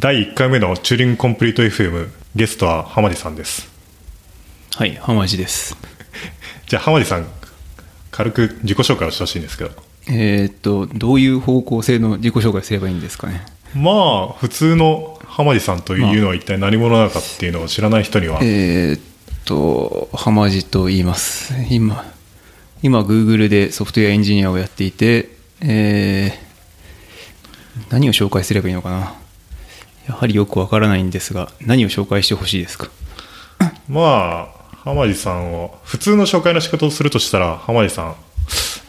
第1回目のチューリングコンプリート FM ゲストは浜地さんです。はい浜地です。じゃあ浜地さん軽く自己紹介をしてほしいんですけど。えー、っとどういう方向性の自己紹介すればいいんですかね。まあ普通の浜地さんというのは一体何者なのかっていうのを知らない人には、えー、っと浜地と言います。今今 Google でソフトウェアエンジニアをやっていてえー、何を紹介すればいいのかなやはりよくわからないんですが何を紹介してほしいですか？まあ浜地さんを普通の紹介の仕方をするとしたら浜地さん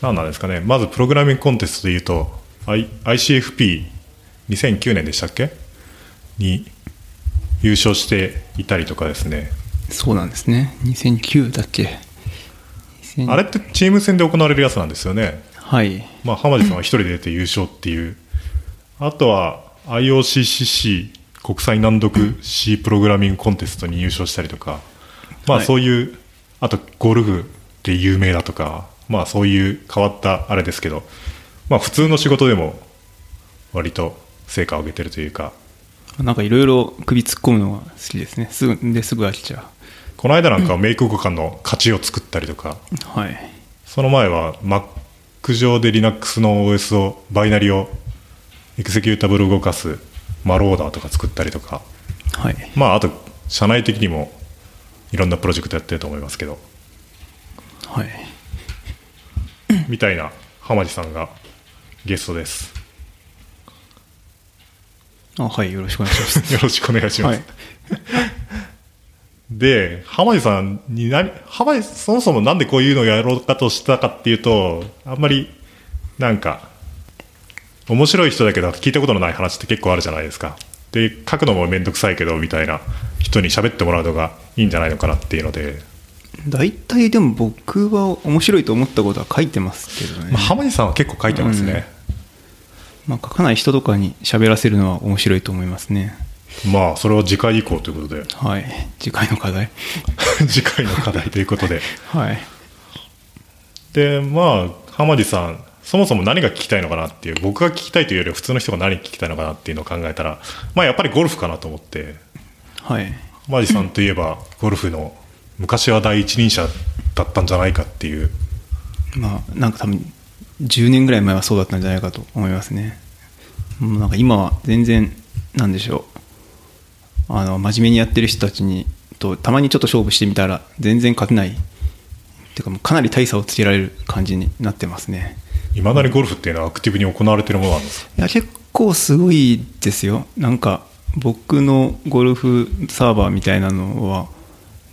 何なんですかね。まずプログラミングコンテストでいうと、I、ICFP2009 年でしたっけ？に優勝していたりとかですね。そうなんですね。2009だっけ？あれってチーム戦で行われるやつなんですよね。はい。まあ浜地さんは一人で出て優勝っていう。あとは IOCCC 国際難読 C プログラミングコンテストに優勝したりとか、まあそういう、はい、あとゴルフで有名だとか、まあそういう変わったあれですけど、まあ普通の仕事でも割と成果を上げてるというか。なんかいろいろ首突っ込むのが好きですね。すぐですぐ飽きちゃう。この間なんかメイク互換の勝ちを作ったりとか、はい。その前は Mac 上で Linux の OS をバイナリをエクセキュータブル動かすマローダーとか作ったりとか、はい、まああと社内的にもいろんなプロジェクトやってると思いますけど。はい。みたいな浜地さんがゲストです。あはいよろしくお願いします。よろしくお願いします、はい、で浜地さんに何浜地そもそもなんでこういうのをやろうかとしたかっていうとあんまりなんか面白い人だけど聞いたことのない話って結構あるじゃないですか。で書くのも面倒くさいけどみたいな人に喋ってもらうのがいいんじゃないのかなっていうので。大体でも僕は面白いと思ったことは書いてますけどね、まあ、浜地さんは結構書いてますね、うん、まあ、書かない人とかに喋らせるのは面白いと思いますね。まあそれは次回以降ということで。はい。次回の課題。次回の課題ということで。はい。でまあ浜地さんそもそも何が聞きたいのかなっていう僕が聞きたいというよりは普通の人が何聞きたいのかなっていうのを考えたら、まあ、やっぱりゴルフかなと思って。はい。マジさんといえばゴルフの昔は第一人者だったんじゃないかっていう。まあなんか多分10年ぐらい前はそうだったんじゃないかと思いますね。もうなんか今は全然なんでしょう。あの真面目にやってる人たちにとたまにちょっと勝負してみたら全然勝てない。っていうかもうかなり大差をつけられる感じになってますねいまだにゴルフっていうのはアクティブに行われてるものなんですか？いや結構すごいですよ。なんか僕のゴルフサーバーみたいなのは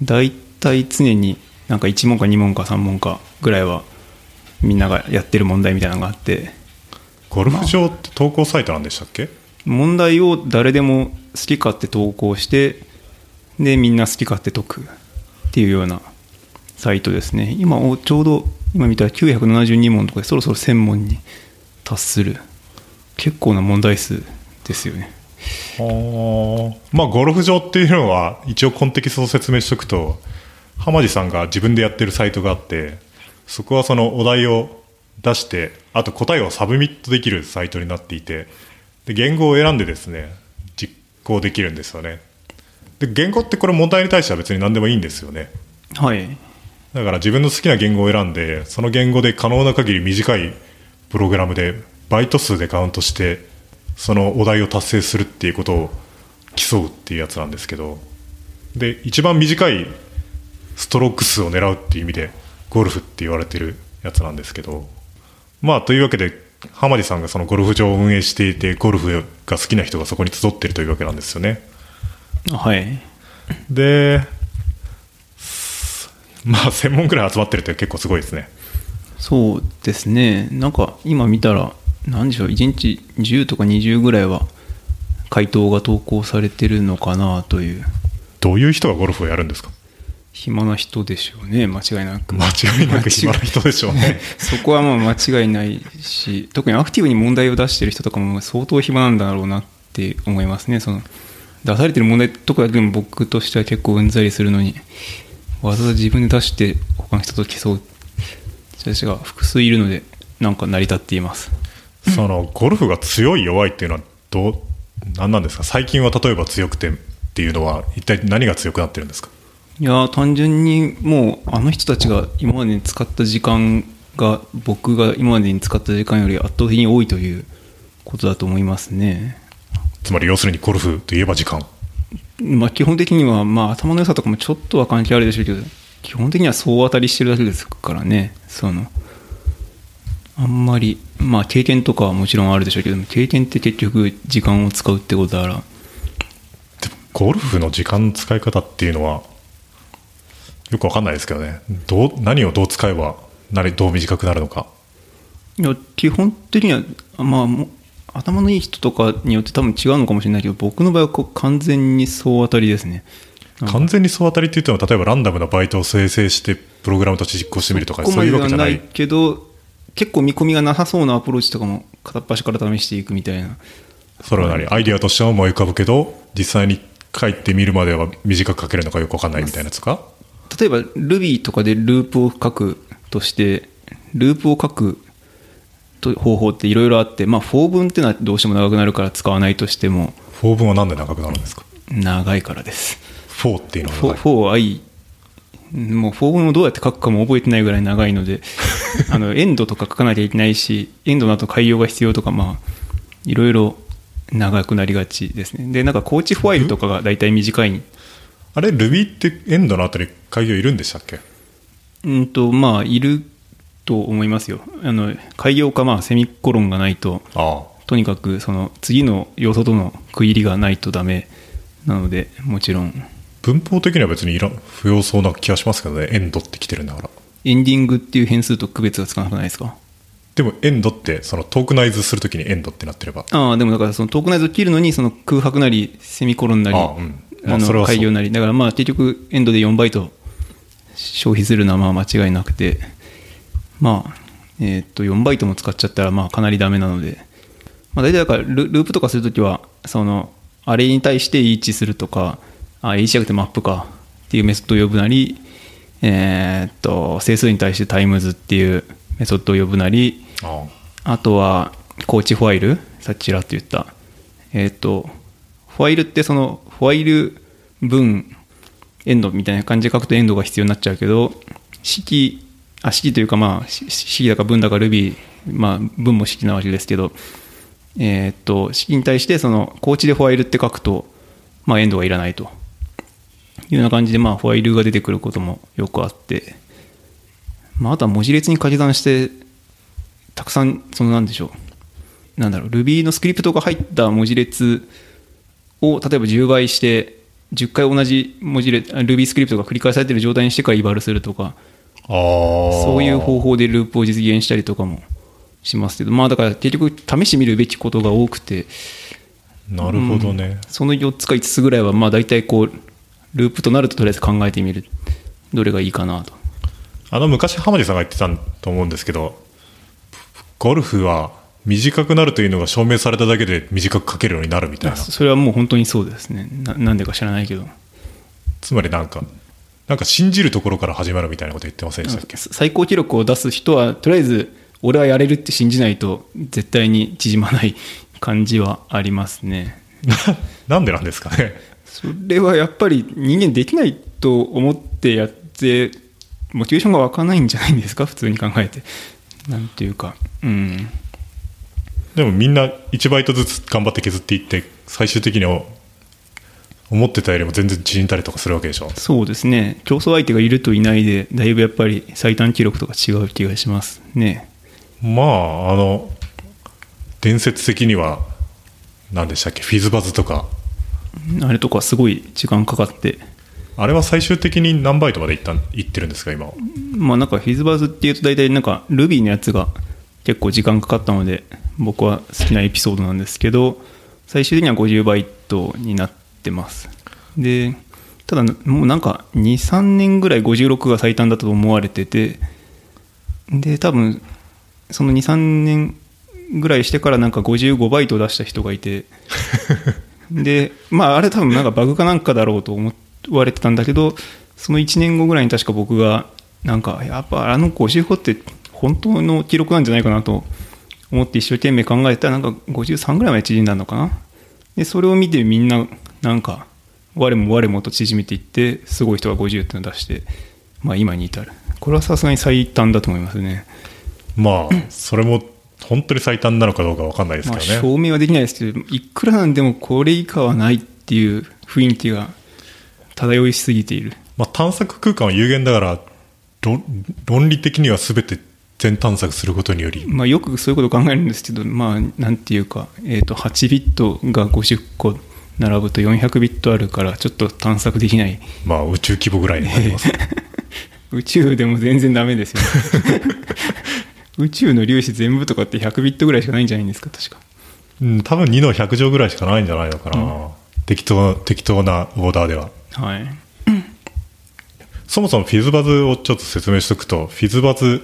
大体常になんか1問か2問か3問かぐらいはみんながやってる問題みたいなのがあって。ゴルフ場って投稿サイトなんでしたっけ、まあ、問題を誰でも好き勝手投稿してでみんな好き勝手解くっていうようなサイトですね。今ちょうど今見たら972問とかでそろそろ1000問に達する。結構な問題数ですよね。あまあゴルフ場っていうのは一応コンテキストを説明しておくと浜地さんが自分でやってるサイトがあってそこはそのお題を出してあと答えを submit できるサイトになっていてで言語を選んでですね実行できるんですよね。で言語ってこれ問題に対しては別に何でもいいんですよね。はいだから自分の好きな言語を選んでその言語で可能な限り短いプログラムでバイト数でカウントしてそのお題を達成するっていうことを競うっていうやつなんですけどで一番短いストローク数を狙うっていう意味でゴルフって言われてるやつなんですけどまあというわけで浜地さんがそのゴルフ場を運営していてゴルフが好きな人がそこに集ってるというわけなんですよね。はい。で まあ1000問ぐらい集まってるって結構すごいですね。そうですね。なんか今見たら何でしょう1日10とか20ぐらいは回答が投稿されてるのかなという。どういう人がゴルフをやるんですか？暇な人でしょうね。間違いなく。間違いなく暇な人でしょうね。そこはまあ間違いないし。特にアクティブに問題を出してる人とかも相当暇なんだろうなって思いますね。その出されてる問題とかでも僕としては結構うんざりするのにわざわざ自分で出して他の人と競う人たちが複数いるのでなんか成り立っています。そのゴルフが強い弱いっていうのはどう何なんですか？最近は例えば強くてっていうのは一体何が強くなってるんですか？いやー単純にもうあの人たちが今までに使った時間が僕が今までに使った時間より圧倒的に多いということだと思いますね。つまり要するにゴルフといえば時間まあ基本的にはまあ頭の良さとかもちょっとは関係あるでしょうけど基本的には総当たりしてるだけですからね。そのあんまりまあ経験とかはもちろんあるでしょうけど経験って結局時間を使うってことだから。ゴルフの時間の使い方っていうのはよくわかんないですけどね。どう何をどう使えば何どう短くなるのか。いや基本的にはまあ頭のいい人とかによって多分違うのかもしれないけど僕の場合はこう完全に総当たりですね。完全に総当たりって言っても例えばランダムなバイトを生成してプログラムとして実行してみるとかそういうわけじゃない。けど結構見込みがなさそうなアプローチとかも片っ端から試していくみたいな。それは何？アイディアとしては思い浮かぶけど実際に書いてみるまでは短く書けるのかよくわかんないみたいなやつか？例えば Ruby とかでループを書くとしてループを書くと方法っていろいろあってまあ4文っていうのはどうしても長くなるから使わないとしても4文はなんで長くなるんですか？長いからです。4っていうのは長い。4i もう4文をどうやって書くかも覚えてないぐらい長いので あのエンドとか書かなきゃいけないしエンドの後改用が必要とかまあいろいろ長くなりがちですね。でなんかコーチファイルとかが大体短い。あれ？Ruby ってエンドの後に開業いるんでしたっけ？うんとまあいると思いますよ。あの開業かまあセミコロンがないとあとにかくその次の要素との区切りがないとダメ。なのでもちろん。文法的には別にいら不要そうな気がしますけどね。エンドって来てるんだから。エンディングっていう変数と区別がつかなくないですか？でもエンドってそのトークナイズするときにエンドってなってれば。ああでもだからそのトークナイズを切るのにその空白なりセミコロンなりああうん。まああのそれはそう。開業なり。だからまあ結局 end で4バイト消費するのはまあ間違いなくてまあえーっと4バイトも使っちゃったらまあかなりダメなので、まあ、大体だからルループとかするときはそのあれに対して each するとかあ each じゃなくてマップかっていうメソッドを呼ぶなりえーっと整数に対して times っていうメソッドを呼ぶなりああとは、コーチファイル、さっきちらっと言った。えっ、と、ファイルってその、ファイル文、エンドみたいな感じで書くとエンドが必要になっちゃうけど、式、あ、式というかまあ、式だか文だか Ruby、まあ、文も式なわけですけど、えっ、と、式に対してその、コーチでファイルって書くと、まあ、エンドがいらないと。いうような感じで、まあ、ファイルが出てくることもよくあって、まあ、あとは文字列に掛け算して、たくさん、そのなんでしょう。なんだろう、Ruby のスクリプトが入った文字列を、例えば10倍して、10回同じ文字列、Ruby スクリプトが繰り返されている状態にしてからイバルするとか、そういう方法でループを実現したりとかもしますけど、まあだから結局試してみるべきことが多くて、なるほどね、その4つか5つぐらいは、まあ大体こう、ループとなるととりあえず考えてみる。どれがいいかなと。あの昔浜地さんが言ってたと思うんですけどゴルフは短くなるというのが証明されただけで短く書けるようになるみたいなそれはもう本当にそうですね。ななんでか知らないけど。つまりなんかなんか信じるところから始まるみたいなこと言ってませんでしたっけ？最高記録を出す人はとりあえず俺はやれるって信じないと絶対に縮まない感じはありますね。なんでなんですかね？それはやっぱり人間できないと思ってやってモチベーションが湧かないんじゃないんですか？普通に考えて。なんていうか。うん。でもみんな1バイトずつ頑張って削っていって最終的には思ってたよりも全然縮んだりとかするわけでしょ？そうですね。競争相手がいるといないでだいぶやっぱり最短記録とか違う気がしますね。まああの伝説的には何でしたっけ？フィズバズとか。あれとかすごい時間かかって。あれは最終的に何バイトまでいったいってるんですか今は？まあなんかフィズバーズっていうと大体なんか Ruby のやつが結構時間かかったので僕は好きなエピソードなんですけど最終的には50バイトになってます。でただもうなんか23年ぐらい56が最短だと思われててで多分その23年ぐらいしてからなんか55バイト出した人がいて でまああれ多分なんかバグかなんかだろうと思われてたんだけどその1年後ぐらいに確か僕がなんかやっぱあの55って本当の記録なんじゃないかなと思って一生懸命考えたらなんか53ぐらいまで縮んだのかな。でそれを見てみんななんか我も我もと縮めていってすごい人が50っていうのを出して、まあ、今に至る。これはさすがに最短だと思いますね。まあそれも本当に最短なのかどうか分かんないですまあけどね、証明はできないですけどいくらなんでもこれ以下はないっていう雰囲気が漂いしすぎている。まあ、探索空間は有限だから論論理的には全て全探索することにより。まあ、よくそういうことを考えるんですけど、まあ、なんていうか、えー、と8ビットが50個並ぶと400ビットあるから、ちょっと探索できない。まあ宇宙規模ぐらいになります 宇宙でも全然ダメですよ、ね。宇宙の粒子全部とかって100ビットぐらいしかないんじゃないんですか、確か。うん多分2の100乗ぐらいしかないんじゃないのかな、適当適当なオーダーでははい。そもそもフィズバズをちょっと説明しておくとフィズバズ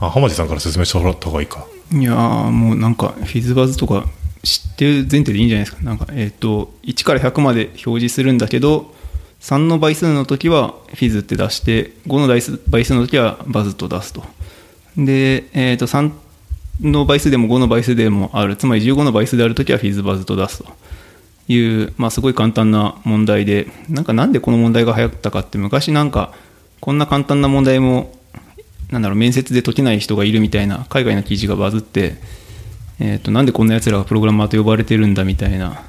あ浜地さんから説明してもらった方がいいかいやーもうなんかフィズバズとか知ってる前提でいいんじゃないですか。なんかえっ、と1から100まで表示するんだけど3の倍数の時はフィズって出して5の倍数倍数の時はバズと出すと。で、えっと3の倍数でも5の倍数でもある。つまり15の倍数である時はフィズバズと出すと。いう、まあ、すごい簡単な問題でなんかなんでこの問題が流行ったかって昔なんかこんな簡単な問題もなんだろう面接で解けない人がいるみたいな海外の記事がバズって、えー、となんでこんなやつらがプログラマーと呼ばれてるんだみたいな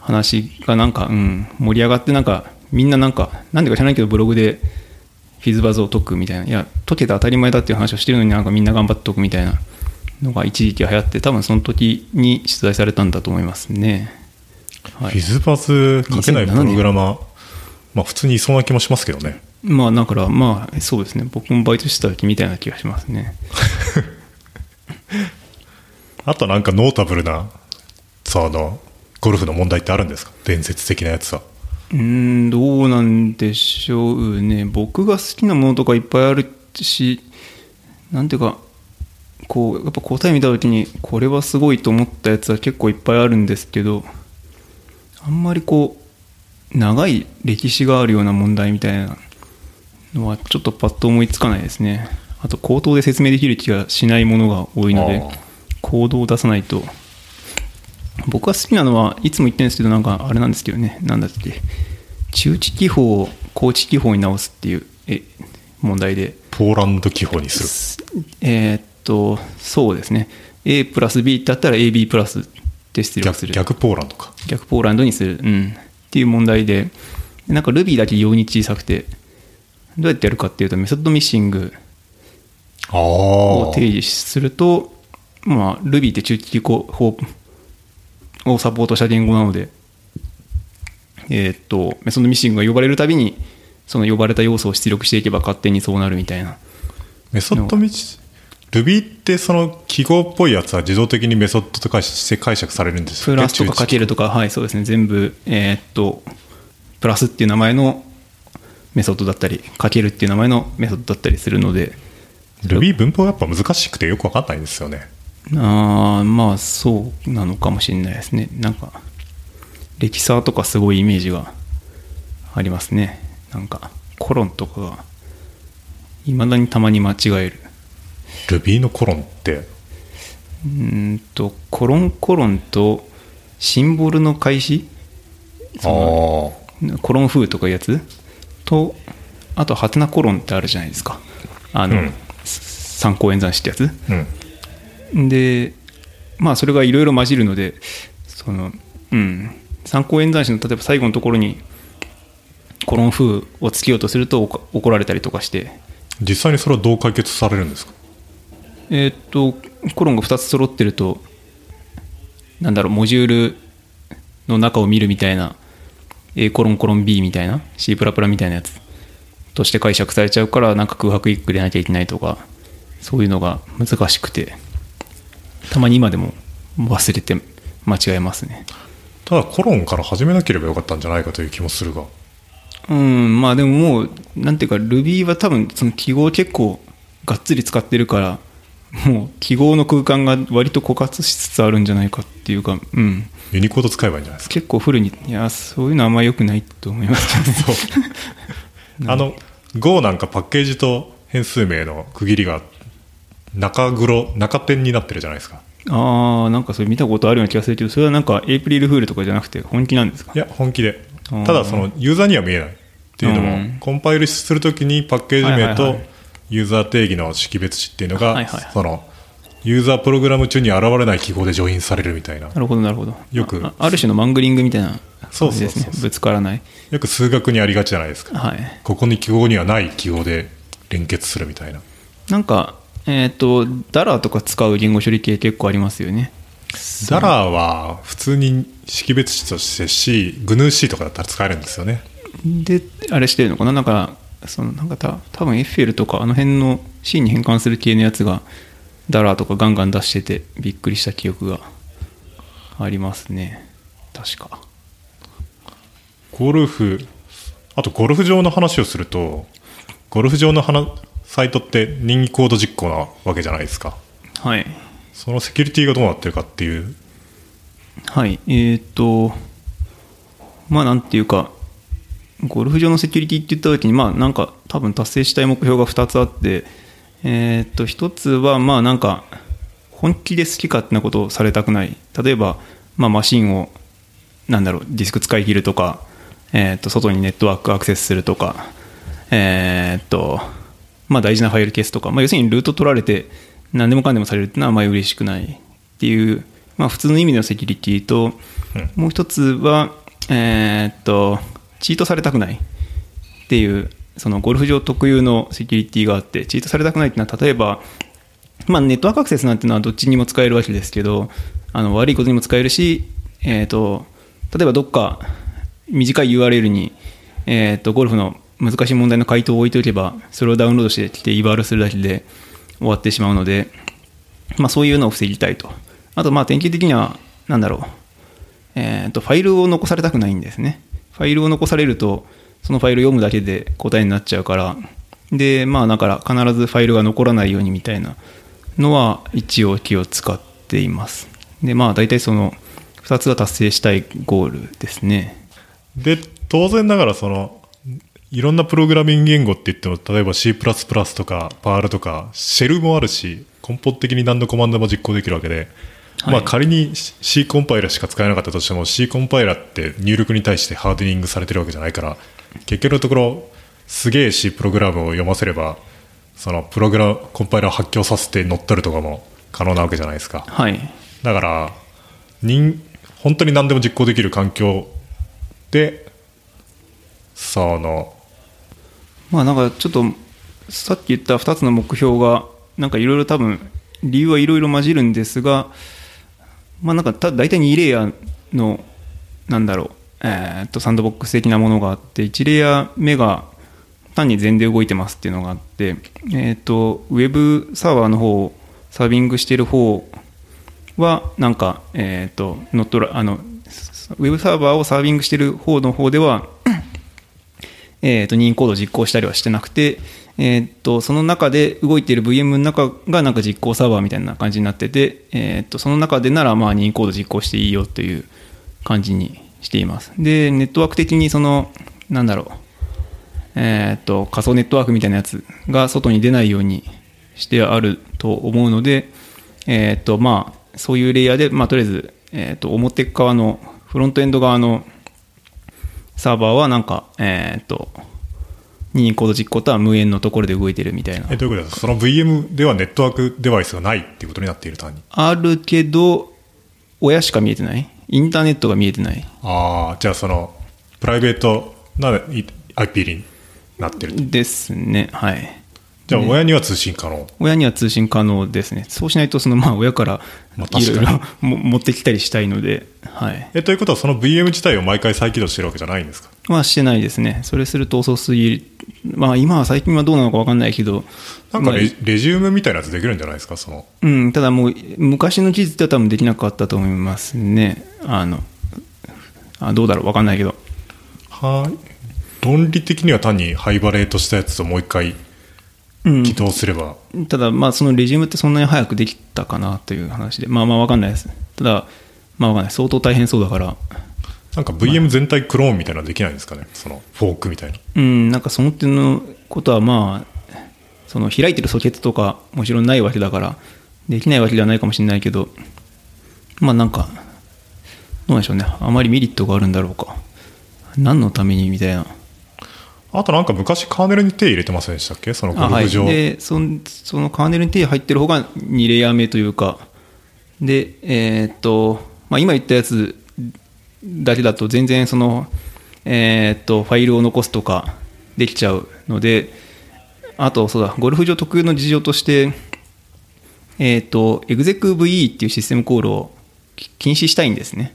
話がなんか、うん、盛り上がってなんかみんななんかなんでか知らないけどブログでフィズバズを解くみたいな。いや解けて当たり前だっていう話をしてるのになんかみんな頑張って解くみたいなのが一時期流行って多分その時に出題されたんだと思いますね。はい。フィズバズ書けないプログラマー。まあ普通にいそうな気もしますけどね。まあだからまあそうですね。僕もバイトしてた時みたいな気がしますね。あとなんかノータブルなそのゴルフの問題ってあるんですか？伝説的なやつは。うーんどうなんでしょうね。僕が好きなものとかいっぱいあるしなんていうかこうやっぱ答え見た時にこれはすごいと思ったやつは結構いっぱいあるんですけどあんまりこう長い歴史があるような問題みたいなのはちょっとパッと思いつかないですね。あと口頭で説明できる気がしないものが多いので行動を出さないと。僕が好きなのはいつも言ってるんですけどなんかあれなんですけどね。なんだっけ。中置記法を高知記法に直すっていうえ問題で。ポーランド記法にする。えーっとそうですね。A プラス B だったら AB プラスって出力する。逆逆ポーランドか。逆ポーランドにする、うん、っていう問題で。でなんか Ruby だけ異様に小さくてどうやってやるかっていうとメソッドミッシングを定義すると、まあ、Ruby って中期法をサポートした言語なので、えーっと、メソッドミッシングが呼ばれるたびに、その呼ばれた要素を出力していけば勝手にそうなるみたいな。メソッドミチ Ruby ってその記号っぽいやつは自動的にメソッドとかして解釈されるんですプラスとかかけるるとか、はい、そうですね、全部、えーっと、プラスっていう名前のメソッドだったり、かけるっていう名前のメソッドだったりするので、Ruby 文法がやっぱ難しくてよくわかんないんですよねあーまあそうなのかもしれないですね。なんかレキサーとかすごいイメージがありますね。なんかコロンとかがいまだにたまに間違える。Ruby のコロンって？うーんとコロンコロンとシンボルの開始？ああコロン風とかいうやつ？とあとハテナコロンってあるじゃないですか。あの、うん。参考演算子ってやつ？うんでまあそれがいろいろ混じるのでそのうん参考演算子の例えば最後のところにコロン風をつけようとすると怒怒られたりとかして。実際にそれはどう解決されるんですか？えーっとコロンが2つ揃ってるとなんだろうモジュールの中を見るみたいな A コロンコロン B みたいな C プラプラみたいなやつとして解釈されちゃうからなんか空白一句でなきゃいけないとかそういうのが難しくてたまに今でも忘れて間違えますね。ただコロンから始めなければよかったんじゃないかという気もするが。うんまあでももうなんていうか Ruby は多分その記号結構がっつり使ってるからもう記号の空間が割と枯渇しつつあるんじゃないかっていうかうん。ユニコード使えばいいんじゃないですか？結構フルにいやそういうのはあんま良くないと思いますけど あの Go なんかパッケージと変数名の区切りが中黒中点になってるじゃないですか。ああなんかそれ見たことあるような気がするけどそれはなんかエイプリルフールとかじゃなくて本気なんですか？いや本気で。うんただそのユーザーには見えないっていうのも、うん。コンパイルするときにパッケージ名とユーザー定義の識別値っていうのが、はいはいそのユーザープログラム中に現れない記号でジョインされるみたいな。なるほどなるほど。よく。あある種のマングリングみたいな感じですねそうそう。そうそうぶつからない。よく数学にありがちじゃないですか。はい。ここに記号にはない記号で連結するみたいな。なんかえっ、とダラーとか使う言語処理系結構ありますよね。ダラーは普通に識別値として C、GNU-C とかだったら使えるんですよね。であれしてるのかな？なんかそのなんかた多分エッフェルとかあの辺の C に変換する系のやつがダラーとかガンガン出しててびっくりした記憶がありますね。確か。ゴルフ、あとゴルフ場の話をすると、ゴルフ場の話サイトって任意コード実行なわけじゃないですか。はい。そのセキュリティがどうなってるかっていう、はい。えっ、とまあなんていうかゴルフ場のセキュリティって言った時にまあなんか多分達成したい目標が2つあってえっ、と1つはまあなんか本気で好き勝手なことをされたくない。例えば、まあ、マシンをなんだろうディスク使い切るとか、えー、と外にネットワークアクセスするとかえっ、とまあ大事なファイル消すとか、まあ、要するにルート取られて何でもかんでもされるっていうのはあまり嬉しくないっていう、まあ、普通の意味でのセキュリティと、もう一つはえっ、とチートされたくないっていうそのゴルフ場特有のセキュリティがあってチートされたくないっていうのは例えばまあ、ネットワークアクセスなんていうのはどっちにも使えるわけですけどあの悪いことにも使えるし、えー、と例えばどっか短い URL に、えー、とゴルフの難しい問題の回答を置いておけばそれをダウンロードしてきて EVAL するだけで終わってしまうので、まあ、そういうのを防ぎたいと。あとまあ典型的にはなんだろう、えー、とファイルを残されたくないんですね。ファイルを残されるとそのファイルを読むだけで答えになっちゃうから。でまあだから必ずファイルが残らないようにみたいなのは一応気を使っています。でまあ大体その2つが達成したいゴールですね。で、当然ながらその、いろんなプログラミング言語って言っても、例えば C++ とか PAL とか、シェルもあるし、根本的に何のコマンドも実行できるわけで、はい。まあ仮に C コンパイラーしか使えなかったとしても C コンパイラーって入力に対してハーデニングされてるわけじゃないから結局のところすげえ C プログラムを読ませればそのプログラムコンパイラーを発狂させて乗っ取るとかも可能なわけじゃないですか。はい。だから人本当に何でも実行できる環境でそのまあなんかちょっとさっき言った2つの目標がなんかいろいろ多分理由はいろいろ混じるんですがまあなんかた大体2レイヤーのなんだろうえーっとサンドボックス的なものがあって1レイヤー目が単に全で動いてますっていうのがあってえーっとウェブサーバーの方サービングしてる方はなんかえーっとノットラあのウェブサーバーをサービングしてる方の方ではえー、と任意コードを実行したりはしてなくて、えー、とその中で動いている VM の中がなんか実行サーバーみたいな感じになってて、えー、とその中でならまあ任意コード実行していいよという感じにしています。で、ネットワーク的にその、なんだろう、えー、と仮想ネットワークみたいなやつが外に出ないようにしてあると思うので、えー、とまあそういうレイヤーで、まあ、とりあえず、えー、と表側のフロントエンド側のサーバーはなんか、えっ、と、任意コード実行とは無縁のところで動いてるみたいなえ。どういうことですか？その VM ではネットワークデバイスがないっていうことになっている単にあるけど、親しか見えてない？インターネットが見えてない？ああじゃあそのプライベートない IP になってるですね。はい。じゃあ親には通信可能、親には通信可能ですね。そうしないと、そのまあ親からまあいろいろ も持ってきたりしたいので、はい。えということはその VM 自体を毎回再起動してるわけじゃないんですか？まあしてないですね。それすると遅すぎる。まあ今は最近はどうなのか分かんないけど、なんかレ,、まあレジュームみたいなやつできるんじゃないですか？そのうん、ただもう昔の技術では多分できなかったと思いますね。あの、あどうだろう分かんないけど。はい論理的には単にハイバレートしたやつをもう一回うん起動すれば、ただまあそのレジュームってそんなに早くできたかなという話で、まあまあ分かんないです。ただ、まあ分かんない。相当大変そうだから、なんか VM 全体クローンみたいなのできないんですかね？そのフォークみたいな。うん、なんかその点のことはまあ、その開いてるソケットとかもちろんないわけだから、できないわけではないかもしれないけど、まあなんかどうでしょうね。あまりメリットがあるんだろうか。何のためにみたいなあとなんか昔カーネルに手入れてませんでしたっけ？そのゴあはい。ルフ場、でそんそのカーネルに手入ってる方が2レイヤー目というかでえーっと、まあ、今言ったやつだけだと全然そのえーっとファイルを残すとかできちゃうのであとそうだゴルフ場特有の事情としてえーっと execve っていうシステムコールをき禁止したいんですね。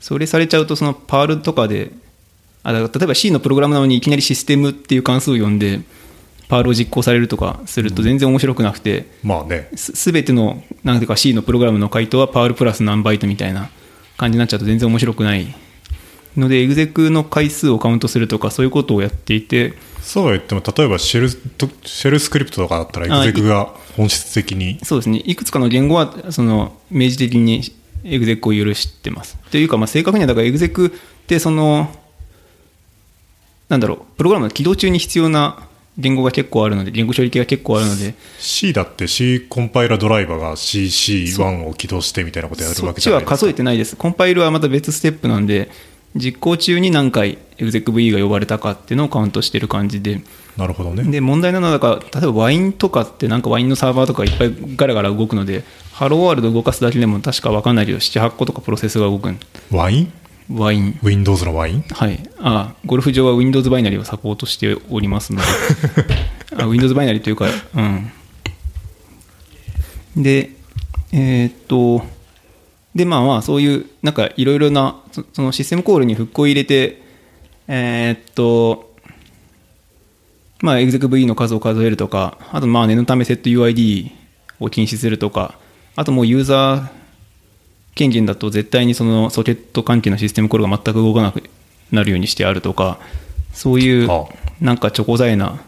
それされちゃうとそのパールとかであ例えば C のプログラムなのにいきなりシステムっていう関数を呼んでパールを実行されるとかすると全然面白くなくて、まあね。すすべてのなんていうか C のプログラムの回答はパールプラス何バイトみたいな感じになっちゃうと全然面白くないのでエグゼクの回数をカウントするとかそういうことをやっていてそうは言っても例えばシェルとシェルスクリプトとかだったらあエグゼクが本質的に。そうですね。いくつかの言語はその明示的にエグゼクを許してます。というかまあ正確にはだからエグゼクってそのなんだろうプログラムの起動中に必要な言語が結構あるので言語処理系が結構あるので。C だって C コンパイラドライバーが CC1 を起動してみたいなことやるそっわけじゃなですか。ちはい数えてないです。コンパイルはまた別ステップなんで、実行中に何回 execve が呼ばれたかっていうのをカウントしてる感じで、なるほどね。で問題なのはだから、例えばワインとかって、なんかワインのサーバーとかいっぱいガラガラ動くので、ハローワールド動かすだけでも確か分かんないけど、7、8個とかプロセスが動く。んワイン？ワイン。Windows のワイン？はい、あゴルフ場は Windows バイナリーをサポートしておりますので、あ Windows バイナリーというか、うん。で、えーっと、で、まあまあ、そういう、なんかいろいろな、そそのシステムコールにフックを入れて、えーっと、まあ、execve の数を数えるとか、あと、まあ、念のため setuid を禁止するとか、あともうユーザー権限だと絶対にそのソケット関係のシステムコールが全く動かなくなるようにしてあるとか、そういうあなんかチョコザイな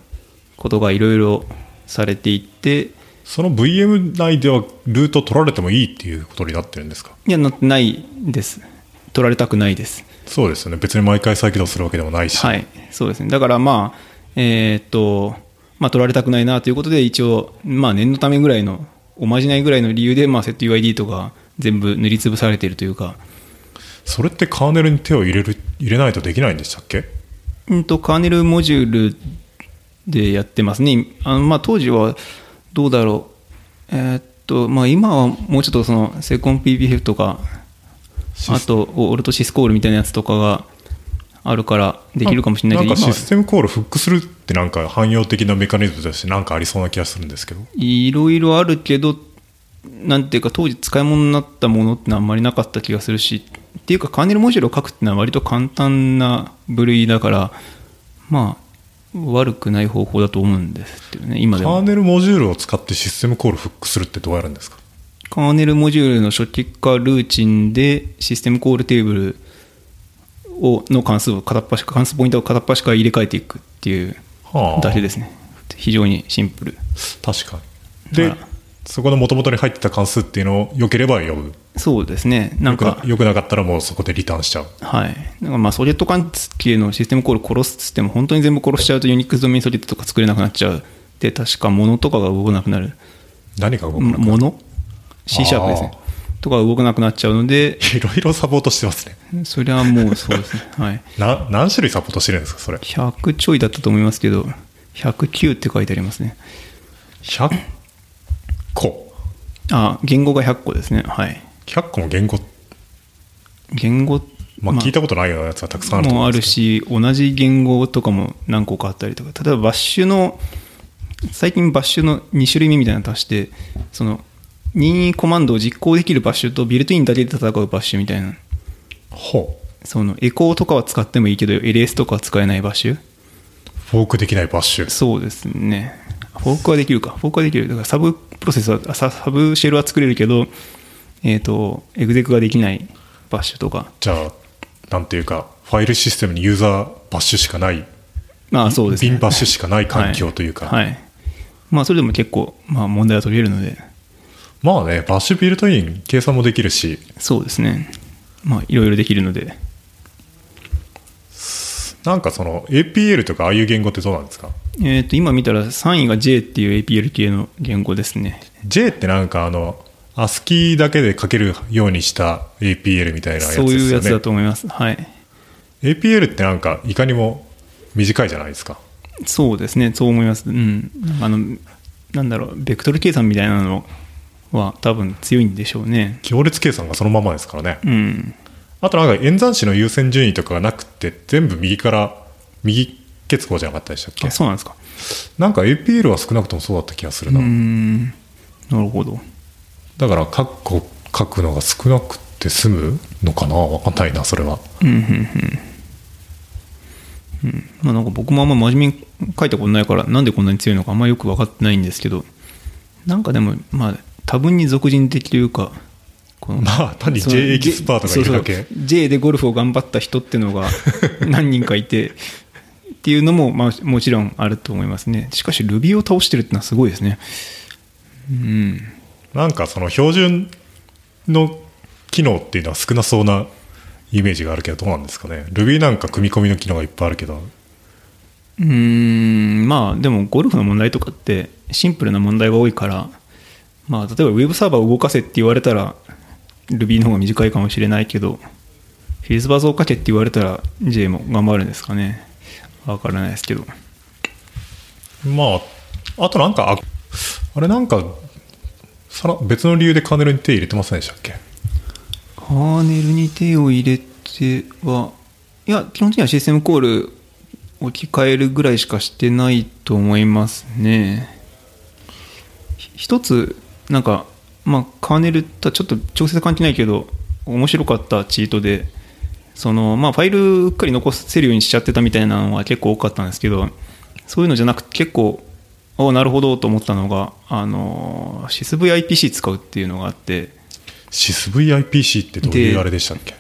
ことがいろいろされていって、その VM 内ではルート取られてもいいっていうことになってるんですか？いや、なないです。取られたくないです。そうですよね別に毎回再起動するわけでもないし、はい、そうですね。だからまあ、えーっと、まあ、取られたくないなということで、一応、まあ、念のためぐらいの、おまじないぐらいの理由で、まあ、setuid とか全部塗りつぶされているというか、それってカーネルに手を入れる入れないとできないんでしたっけ？うんと、カーネルモジュールでやってますね。あのまあ、当時はどうだろう。えーっと、まあ、今はもうちょっとその、セコン PPF とか、あと、オルトシスコールみたいなやつとかがあるからできるかもしれないけど、なんか今システムコールフックするってなんか汎用的なメカニズムとしてなんかありそうな気がするんですけどいろいろあるけど、なんていうか、当時使い物になったものってのはあんまりなかった気がするし、っていうか、カーネルモジュールを書くっていうのは割と簡単な部類だから、まあ、悪くない方法だと思うんですけどね、今でも。カーネルモジュールを使ってシステムコールフックするってどうやるんですか？カーネルモジュールの初期化ルーチンでシステムコールテーブルをの関数を片っ端か関数ポイントを片っ端から入れ替えていくっていうはだけですね。非常にシンプル。確かに。ではいそこの元々に入ってた関数っていうのを良ければ呼ぶそうですね。なんか。良くなかったらもうそこでリターンしちゃう。はい。なんかまあソケット関係のシステムコール殺すっつっても本当に全部殺しちゃうとユニックスドメインソケットとか作れなくなっちゃうで確か物とかが動かなくなる。何が動くのか。物？C シャープですね。とかが動かなくなっちゃうので。いろいろサポートしてますね。それはもうそうですね。はい。な何種類サポートしてるんですかそれ？100ちょいだったと思いますけど、109って書いてありますね。100個あ、言語が100個ですね。はい。100個も言語言語、まあ聞いたことないようなやつはたくさんあるともあるし、同じ言語とかも何個かあったりとか、例えばバッシュの、最近バッシュの2種類目みたいなの足して、その、任意コマンドを実行できる bash と builtin だけで戦う bash みたいな。ほうその、エコーとかは使ってもいいけど、 ls とかは使えない bash、fork できない bash そうですね。 fork はできるか。 fork はできる。だからサブプロセスは、あササブシェルは作れるけど、えっ、と、 exec ができない bash とか。じゃあなんていうかファイルシステムに user bash しかないまあそうですね。 bin bash しかない環境というか、はい。はいまあそれでも結構、まあ問題は取れるので、まあねバッシュビルトイン計算もできるしそうですね。まあいろいろできるので。なんかその APL とかああいう言語ってどうなんですか？えっ、と、今見たら3位が J っていう APL 系の言語ですね。J ってなんかあの ASCII だけで書けるようにした APL みたいなやつですよね。そういうやつだと思いますはい APL ってなんかいかにも短いじゃないですか。そうですねそう思いますうんあのなんだろうベクトル計算みたいなのは多分強いんでしょうね行列計算がそのままですからね。うんあとなんか演算子の優先順位とかがなくて全部右から右結合じゃなかったでしたっけ？あそうなんですか。なんか APL は少なくともそうだった気がするうな。ん。なるほど。だからカッコ書くのが少なくて済むのかな？わかんないなそれは。うんうんうん。うん。まあなんか僕もあんま真面目に書いたことないからなんでこんなに強いのかあんまよく分かってないんですけど。なんかでもまあ多分に俗人的というかこのまあ単に J エキスパートがいるだけ。そうそう J でゴルフを頑張った人っていうのが 何人かいてっていうのも、まあ、もちろんあると思いますね。しかし Ruby を倒してるってのはすごいですね。うん。なんかその標準の機能っていうのは少なそうなイメージがあるけどどうなんですかね。Ruby なんか組み込みの機能がいっぱいあるけど。うーん。まあでもゴルフの問題とかってシンプルな問題が多いからまあ例えばウェブサーバーを動かせって言われたら Ruby の方が短いかもしれないけどフィーズバーズを書けって言われたら J も頑張るんですかねわからないですけど。まああとなんかああれなんかさら別の理由でカーネルに手入れてませんでしたっけ？カーネルに手を入れてはいや基本的にはシステムコール置き換えるぐらいしかしてないと思いますね。ひ一つなんかまあカーネルとはちょっと直接関係ないけど面白かったチートでそのまあファイルうっかり残せるようにしちゃってたみたいなのは結構多かったんですけどそういうのじゃなくて結構おなるほどと思ったのがあの SysVIPC 使うっていうのがあって。シス VIPC ってどういうであれでしたっけ？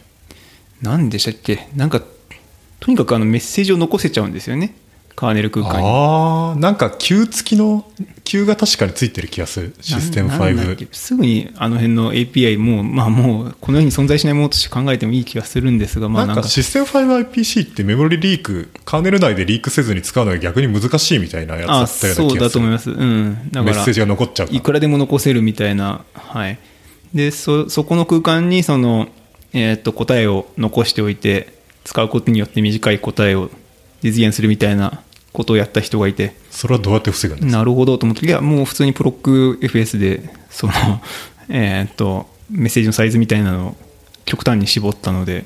何でしたっけ？なんかとにかくあのメッセージを残せちゃうんですよねカーネル空間に。ああなんか Q 付きの Q が確かについてる気がする。システムなんなんだっ5けすぐにあの辺の API もうまあもうこの世に存在しないものとして考えてもいい気がするんですがまあななんんかかシステム 5IPC ってメモリリークカーネル内でリークせずに使うのが逆に難しいみたいなやつだあったようなそう気がする。だと思います。うん。だからメッセージが残っちゃうからいくらでも残せるみたいなはい。でそそこの空間にその、えー、と答えを残しておいて使うことによって短い答えを実現するみたいなことをやった人がいて。それはどうやって防ぐんですか？なるほどと思って。いやもう普通にプロック FS でその えーっとメッセージのサイズみたいなのを極端に絞ったので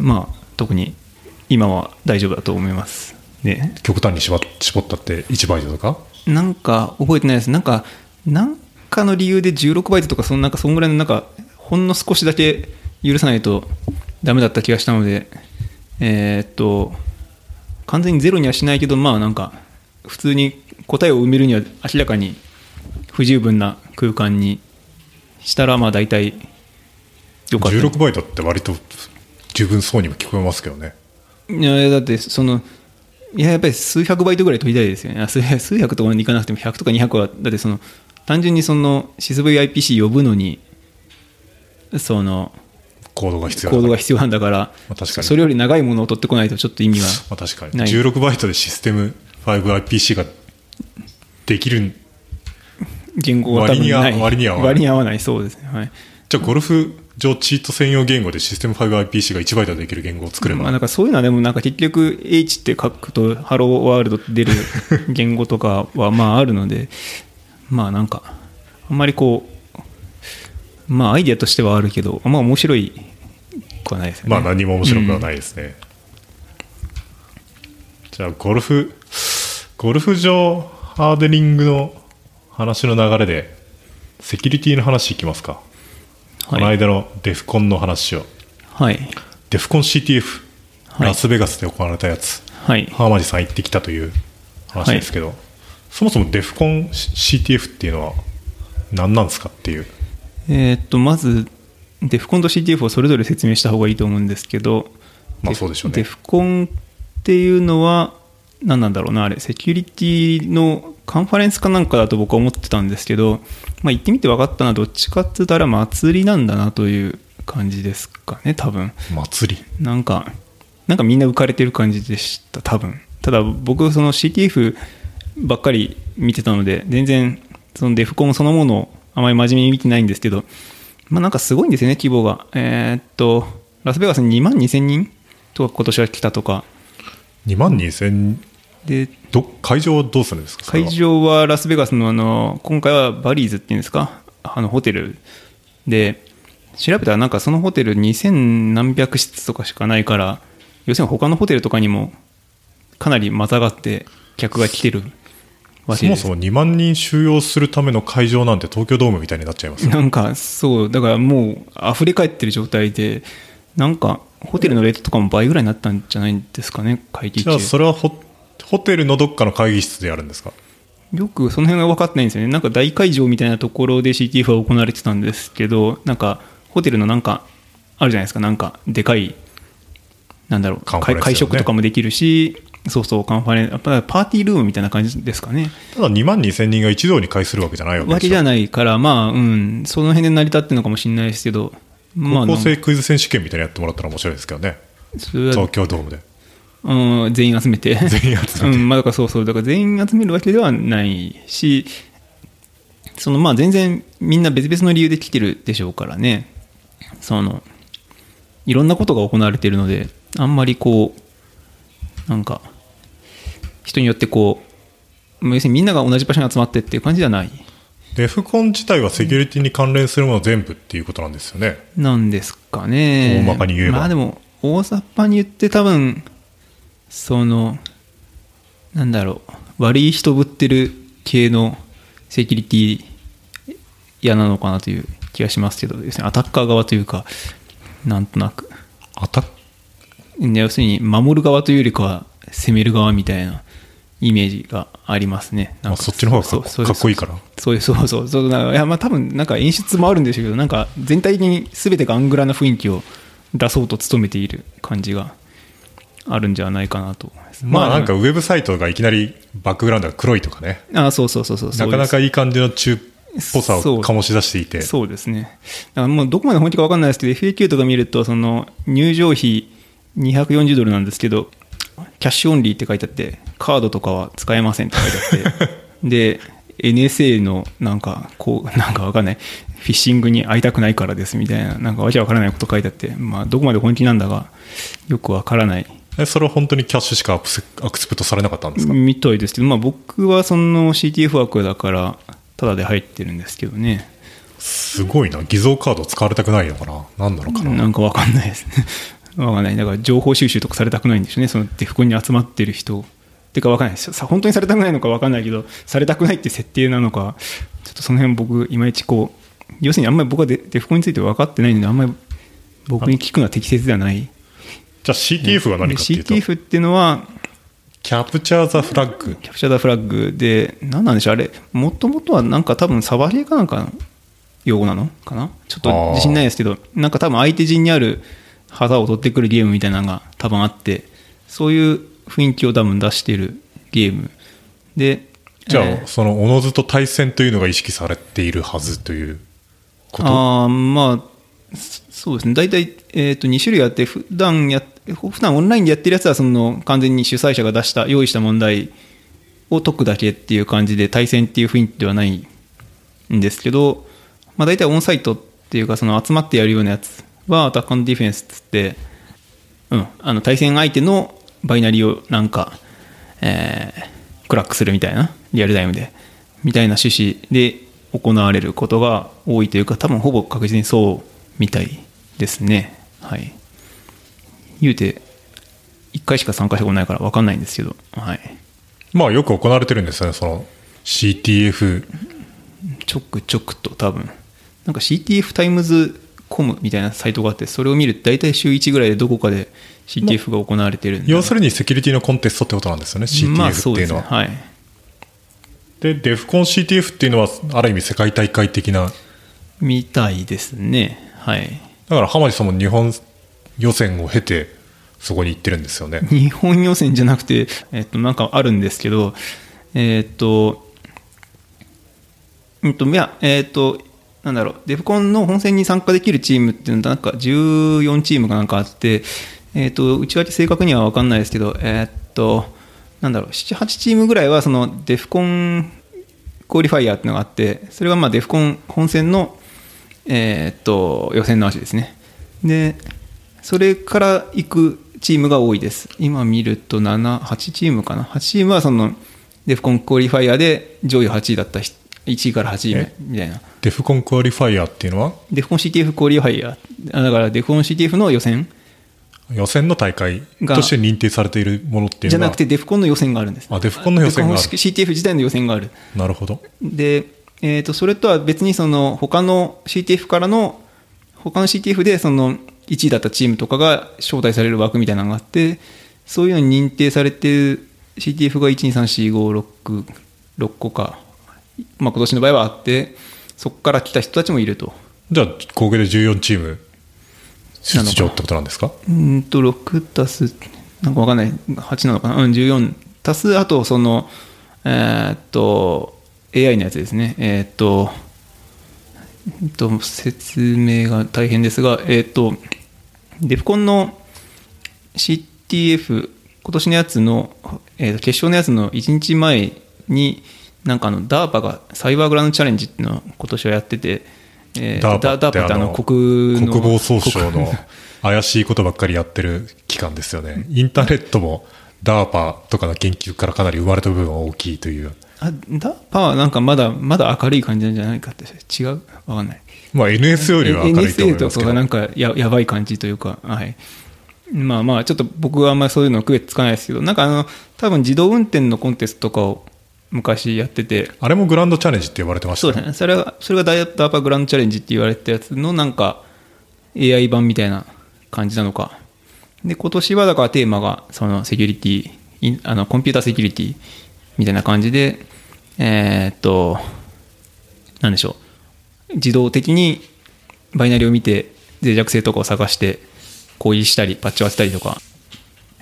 まあ特に今は大丈夫だと思います。で極端に絞絞ったって1バイトとか？なんか覚えてないです。なんかなんかの理由で16バイトとかそのなんかそんぐらいのなんかほんの少しだけ許さないとダメだった気がしたのでえーっと完全にゼロにはしないけどまあなんか普通に答えを埋めるには明らかに不十分な空間にしたらまあ大体よかった。16バイトって割と十分そうにも聞こえますけどね。いやだってそのいややっぱり数百バイトぐらい取りたいですよね。あ数百数百とかにいかなくても100とか200はだってその単純にその SysVIPC 呼ぶのにそのコードが必要が必必要なんだから、まあ確かに。それより長いものを取ってこないとちょっと意味がまあ、確かに。ない。16バイトでシステム 5IPC ができる。言語が多分ない。割には割には合わない。割に合わないそうですね。はい。じゃあゴルフ上チート専用言語でシステム 5IPC が1バイトでできる言語を作れば、まあ、なんかそういうのはでもなんか結局 H って書くとハローワールドって出る言語とかはまああるのでまあなんかあんまりこうまあアイデアとしてはあるけどあんま面白いくはないですよね。まあ何も面白くはないですね、じゃあゴルフゴルフ上ハーデニングの話の流れでセキュリティの話いきますか、このはい、間のデフコンの話を。はい。デフコン CTF、はい。ラスベガスで行われたやつ。はい。ハーマジさん行ってきたという話ですけど、そもそもデフコン CTF っていうのは何なんですかっていう。えーっとまずデフコンと CTF をそれぞれ説明した方がいいと思うんですけどまあそうでしょうね。デフコンっていうのは何なんだろうなあれ。セキュリティのカンファレンスかなんかだと僕は思ってたんですけど、まあ、行ってみて分かったのはどっちかって言ったら祭りなんだなという感じですかね多分。祭り？なんかなんかみんな浮かれてる感じでした多分。ただ僕その CTF ばっかり見てたので全然そのデフコンそのものをあまり真面目に見てないんですけど、まあなんかすごいんですよね、規模が。えーっと、ラスベガスに2万2000人とか今年は来たとか。2万2000で、ど会場はどうするんですか？会場はラスベガスのあの、今回はバリーズっていうんですか、あのホテルで、調べたらなんかそのホテル2000何百室とかしかないから、要するに他のホテルとかにもかなりまたがって客が来てる。そもそも2万人収容するための会場なんて東京ドームみたいになっちゃいますよなんかそう、だからもう溢れ返ってる状態で、なんかホテルのレートとかも倍ぐらいになったんじゃないんですかね、会議中。じゃあ。それはホホテルのどっかの会議室でやるんですか？よくその辺が分かってないんですよね。なんか大会場みたいなところで CTF は行われてたんですけど、なんかホテルのなんかあるじゃないですか、なんかでかい、なんだろう、会食とかもできるし、そうそう、カンファレンス、やっぱパーティールームみたいな感じですかね。ただ2万2000人が一堂に会するわけじゃないわけわけじゃないから、まあ、うん、その辺で成り立ってるのかもしれないですけど、まあ、高校生クイズ選手権みたいなのやってもらったら面白いですけどね。東京ドームで。うん、全員集めて。全員集めて。うん、まあだからそうそう、だから全員集めるわけではないし、そのまあ全然みんな別々の理由で来てるでしょうからね、その、いろんなことが行われているので、あんまりこう、なんか、人によってこう、まあ要するにみんなが同じ場所に集まってっていう感じではない。デフコン自体はセキュリティに関連するもの全部っていうことなんですよねなんですかね。大まかに言えばまあでも、大雑把に言って多分、その、なんだろう、悪い人ぶってる系のセキュリティ嫌なのかなという気がしますけど、要するにアタッカー側というか、なんとなく。アタッね要するに守る側というよりかは攻める側みたいなイメージがありますね。なんかあそっちの方がかっそうそうかっこいいから。そういうそうそうそうなんかいやまあ多分なんか演出もあるんでしょうけどなんか全体的に全てがアングラな雰囲気を出そうと努めている感じがあるんじゃないかなとまあなんかウェブサイトがいきなりバックグラウンドが黒いとかね。あそうそうそうそうなかなかいいい感じの中っぽさを醸し出していて。そうですね。だからもうどこまで本気か分かんないですけど FAQ とか見るとその入場費240ドルなんですけどキャッシュオンリーって書いてあってカードとかは使えませんって書いてあって で NSA のなんかこうなんか分かんないフィッシングに会いたくないからですみたいななんかわけわからないこと書いてあってまあどこまで本気なんだがよくわからない。えそれは本当にキャッシュしかアクセアクセプトされなかったんですか、みたいですけどまあ僕はその CTF 枠だからただで入ってるんですけどね。すごいな。偽造カード使われたくないのかな？何なのかな、なんかわかんないです。ね。わかんない。だから情報収集とかされたくないんでしょうね。そのデフコンに集まってる人。てかわかんないです。さ本当にされたくないのかわかんないけど、されたくないって設定なのか、ちょっとその辺僕、いまいちこう、要するにあんまり僕はデデフコンについて分かってないので、あんまり僕に聞くのは適切ではない。じゃあ CTF は何かっていうと、CTF っていうのは、キャプチャーザフラッグキャプチャーダフラッグで、何なんでしょう、あれ、もともとはなんか多分サバゲーかなんかの用語なの？かな？ちょっと自信ないですけど、なんか多分相手陣にある旗を取ってくるゲームみたいなのが多分あって、そういう雰囲気を多分出しているゲーム。で、じゃあ、えーそのおのずと対戦というのが意識されているはずということ？あーまあ、そそうですね、大体、えー、と2種類あって、普段やっ普段オンラインでやってるやつはその完全に主催者が出した、用意した問題を解くだけっていう感じで、対戦っていう雰囲気ではないんですけど、まあ、大体オンサイトっていうか、その集まってやるようなやつは、アタックディフェンスっつって、うん、あの対戦相手のバイナリをなんか、えークラックするみたいな、リアルタイムで、みたいな趣旨で行われることが多いというか、多分ほぼ確実にそうみたいですね。はい。言うて、1回しか参加したことないから分かんないんですけど、はい。まあよく行われてるんですよねその CTF ちょくちょくと多分、なんか CTF タイムズコムみたいなサイトがあって、それを見ると大体週1ぐらいでどこかで CTF が行われてるんで。要するにセキュリティのコンテストってことなんですよね CTF まあっていうのは、そうですね。はい。でデフコン CTF っていうのはある意味世界大会的なみたいですね。はい。だから浜地さんも日本予選を経てそこに行ってるんですよね日本予選じゃなくて、えっと、なんかあるんですけど、えっと、うんと、いや、えっと、なんだろう、デフコンの本戦に参加できるチームっていうのは、なんか14チームかなんかあって、えっと、内訳正確には分かんないですけど、えっと、なんだろう、7、8チームぐらいは、そのデフコンクオリファイアっていうのがあってそれがまあデフコン本戦の、えーっと予選の足ですね。でそれから行くチームが多いです。今見ると78チームかな。8チームはその DEF CON Qualifier で上位8位だった人1位から8位目え？みたいな。 DEF CON Qualifier っていうのは？ DEF CON CTF Qualifier。あだからデフコン CTF の予選？予選の大会が。として認定されているものっていうのは？じゃなくて DEF CON の予選があるんです。あ DEF CON の予選がある。CTF 自体の予選がある。なるほど。で、えー、とそれとは別にその他の CTF からの他の CTF でその1位だったチームとかが招待される枠みたいなのがあってそういうのに認定されてる CTF が1234566個か、まあ、今年の場合はあってそこから来た人たちもいると。じゃあ合計で14チーム出場ってことなんですか？うーんと6足すなんかわかんない。8なのかな？うん14足すあとそのえーっと AI のやつですね。えーっとえっと説明が大変ですがえーっとデフコンの CTF 今年のやつの、えーと決勝のやつの1日前になんかあの DARPA がサイバーグランドチャレンジっていうのを今年はやってて、えー DARPA って DARPA あの国の国防総省の 怪しいことばっかりやってる機関ですよね。インターネットも DARPA とかの研究からかなり生まれた部分は大きいという。あダーパはなんかまだまだ明るい感じなんじゃないかって違う？わかんない。まあ NS よりは明るいと思い NSA とますけど。かがなんかややばい感じというかはい。まあまあちょっと僕はあんまりそういうの区別つかないですけどなんかあの多分自動運転のコンテストとかを昔やってて。あれもグランドチャレンジって呼ばれてましたね。そうですね。それがそれがダイヤダーパグランドチャレンジって言われたやつのなんか AI 版みたいな感じなのか。で今年はだからテーマがそのセキュリティインあのコンピューターセキュリティみたいな感じでえーっとなんでしょう。自動的にバイナリを見て脆弱性とかを探して攻撃したりパッチを当てたりとか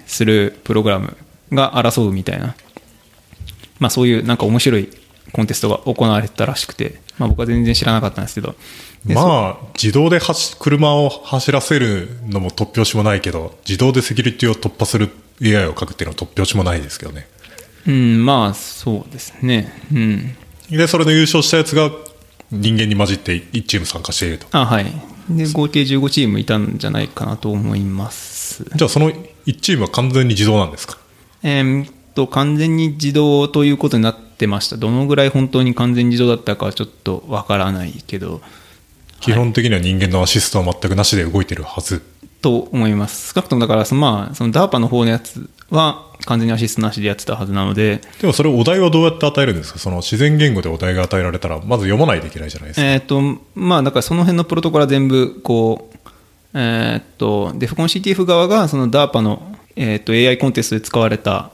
するプログラムが争うみたいなまあそういうなんか面白いコンテストが行われてたらしくて、まあ僕は全然知らなかったんですけど、まあ自動で走車を走らせるのも突拍子もないけど自動でセキュリティを突破する AI を書くっていうのは突拍子もないですけどねうん、まあそうですね。うん。でそれの優勝したやつが人間に混じって1チーム参加しているとあ、はい。で、合計15チームいたんじゃないかなと思います。じゃあその1チームは完全に自動なんですか？えーっと、完全に自動ということになってました。どのぐらい本当に完全に自動だったかはちょっとわからないけど、基本的には人間のアシストは全くなしで動いてるはず。と思います。少なくともだから、そのまあ、その DARPA の方のやつは完全にアシストなしでやってたはずなので、でもそれお題はどうやって与えるんですか？その自然言語でお題が与えられたらまず読まないといけないじゃないですか、えーっと、まあ、だからその辺のプロトコルは全部、こう、えーっと、デフコン CTF 側が、その DARPA の、えーっと、AI コンテストで使われた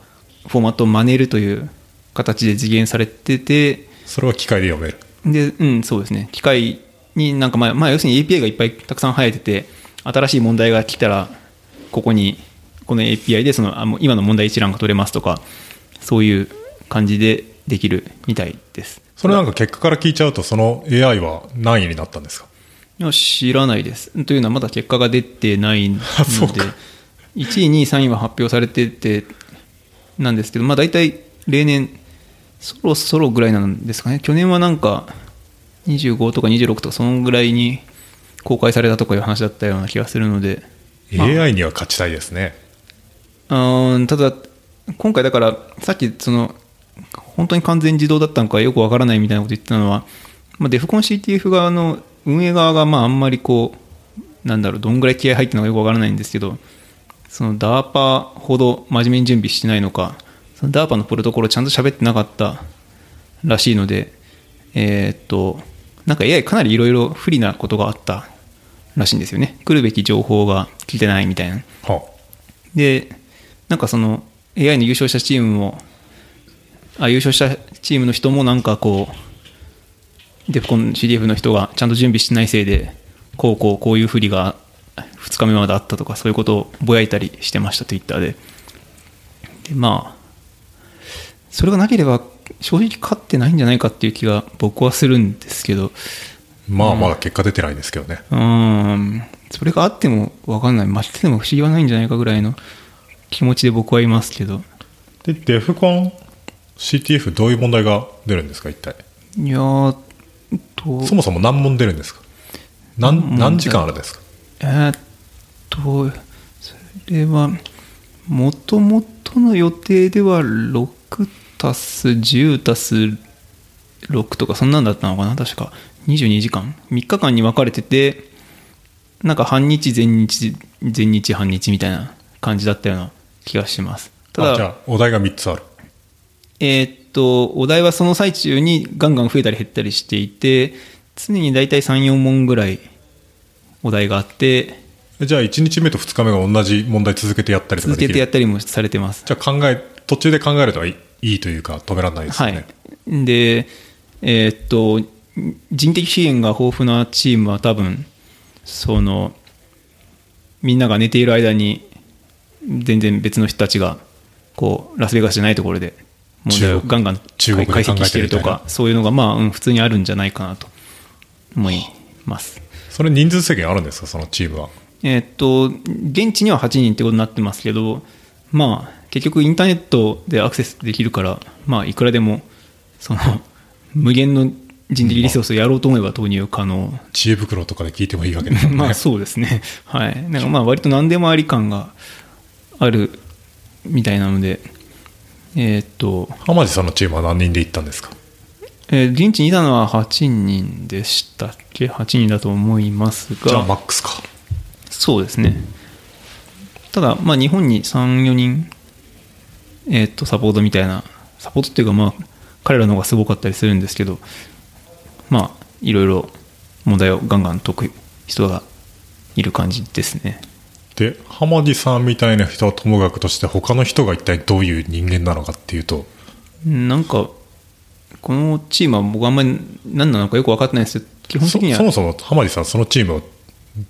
フォーマットを真似るという形で実現されてて、それは機械で読めるで、うん、そうですね。機械になんか、まあ、まあ、要するに API がいっぱいたくさん生えてて、新しい問題が来たら、ここに、この API でその、あ今の問題一覧が取れますとか、そういう感じでできるみたいです。それなんか結果から聞いちゃうとその AI は何位になったんですか？いや知らないです。というのはまだ結果が出てないので、あそうか1位、2位、3位は発表されてて、なんですけど、まあ大体例年、そろそろぐらいなんですかね。去年はなんか25とか26とかそのぐらいに公開されたとかいう話だったような気がするので、まあ。AI には勝ちたいですね。うーんただ、今回だから、さっきその、本当に完全自動だったのかよくわからないみたいなこと言ってたのは、まあ、デフコン CTF 側の運営側がまああんまりこう、なんだろう、どんぐらい気合入ってるのかよくわからないんですけど、その DARPA ほど真面目に準備してないのか、その DARPA のプロトコルをちゃんと喋ってなかったらしいので、えーっと、なんか AI かなりいろいろ不利なことがあったらしいんですよね。来るべき情報が聞いてないみたいな。はで、なんかその AI の優勝したチームも、あ優勝したチームの人もなんかこう、デフコン CDF の人がちゃんと準備してないせいで、こうこうこういう不利が2日目まであったとか、そういうことをぼやいたりしてました、Twitter で。で、まあ、それがなければ正直勝ってないんじゃないかっていう気が僕はするんですけど、まあまだ結果出てないですけどね、うーん、それがあっても分かんない、負けても不思議はないんじゃないかぐらいの気持ちで僕はいますけど、でデフコン CTF どういう問題が出るんですか一体？いやーと。そもそも何問出るんですか？何何時間あるんですか？えーっとそれはもともとの予定では6たす10たす6とかそんなんだったのかな？確か。22時間。3日間に分かれててなんか半日全日全日半日みたいな感じだったような気がします。ただあじゃあお題が3つある。えーっとお題はその最中にガンガン増えたり減ったりしていて常に大体34問ぐらいお題があってえじゃあ1日目と2日目が同じ問題続けてやったりとか続けてやったりもされてますじゃあ考え途中で考えるとはいいいというか止められないですよはね、い。で、えーっと、人的資源が豊富なチームは多分、その、みんなが寝ている間に、全然別の人たちが、こう、ラスベガスじゃないところで、問題をガンガン中国で解析してるとか、そういうのが、まあ、うん、普通にあるんじゃないかなと思います。それ人数制限あるんですか？そのチームはえーっと、現地には8人ってことになってますけど、まあ、結局インターネットでアクセスできるから、まあ、いくらでも、その、無限の人的リソースをやろうと思えば投入可能。知恵袋とかで聞いてもいいわけですよね まあ、そうですね。はい。なんかまあ、割と何でもあり感があるみたいなので、えーっと、浜地さんのチームは何人で行ったんですか？えー現地にいたのは8人でしたっけ ?8 人だと思いますが。じゃあマックスかそうですね。ただ、まあ、日本に3、4人、えーっと、サポートみたいな、サポートっていうか、まあ、彼らの方がすごかったりするんですけど、まあ、いろいろ問題をガンガン解く人がいる感じですね。で浜地さんみたいな人はともかくとして他の人が一体どういう人間なのかっていうとなんか、このチームは僕あんまり何なのかよく分かってないですけど、基本そ的にはそもそも浜地さんそのチームを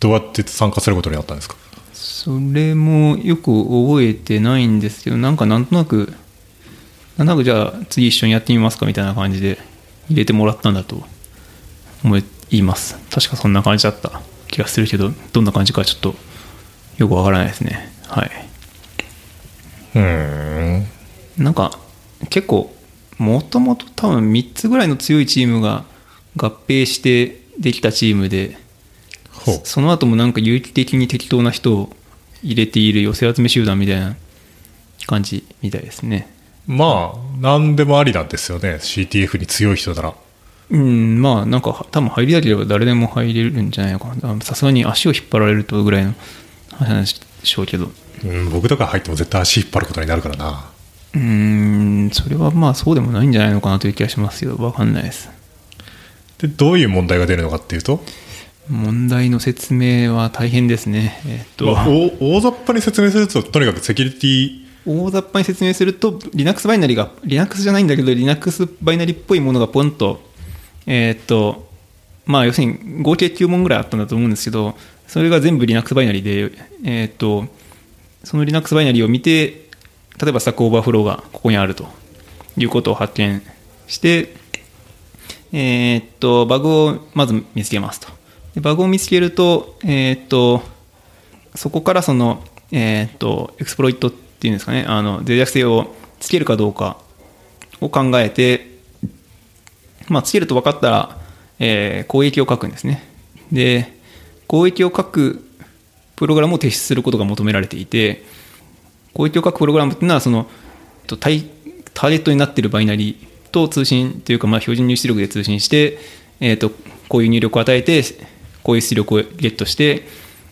どうやって参加することになったんですか？それもよく覚えてないんですけど、なんかなんとなく、なんとなくじゃあ次一緒にやってみますかみたいな感じで入れてもらったんだと思います。確かそんな感じだった気がするけど、どんな感じかちょっとよくわからないですね。はい。うーんなんか結構、もともと多分3つぐらいの強いチームが合併してできたチームで、その後もなんか有機的に適当な人を入れている寄せ集め集団みたいな感じみたいですね。まあ何でもありなんですよね CTF に強い人ならうん、まあなんか多分入りたければ誰でも入れるんじゃないのかな。さすがに足を引っ張られるとぐらいの話でしょうけど。うん僕とか入っても絶対足引っ張ることになるからなうーん、それはまあそうでもないんじゃないのかなという気がしますけど、わかんないです。でどういう問題が出るのかっていうと、問題の説明は大変ですね。えっと、まあ大大雑把に説明するととにかくセキュリティ大雑把に説明すると Linux バイナリが Linux じゃないんだけど Linux バイナリっぽいものがポンとえーっとまあ要するに合計9問ぐらいあったんだと思うんですけどそれが全部 Linux バイナリでえーっとその Linux バイナリを見て例えばスタックオーバーフローがここにあるということを発見してえーっとバグをまず見つけますとでバグを見つけるとえーっとそこからその、えーっと、エクスプロイトっていうんですかね、あの、脆弱性をつけるかどうかを考えて、まあ、つけると分かったら、えー攻撃を書くんですね。で、攻撃を書くプログラムを提出することが求められていて、攻撃を書くプログラムっていうのは、その、タイターゲットになっているバイナリーと通信というか、まあ、標準入出力で通信して、えー、とこういう入力を与えて、こういう出力をゲットして、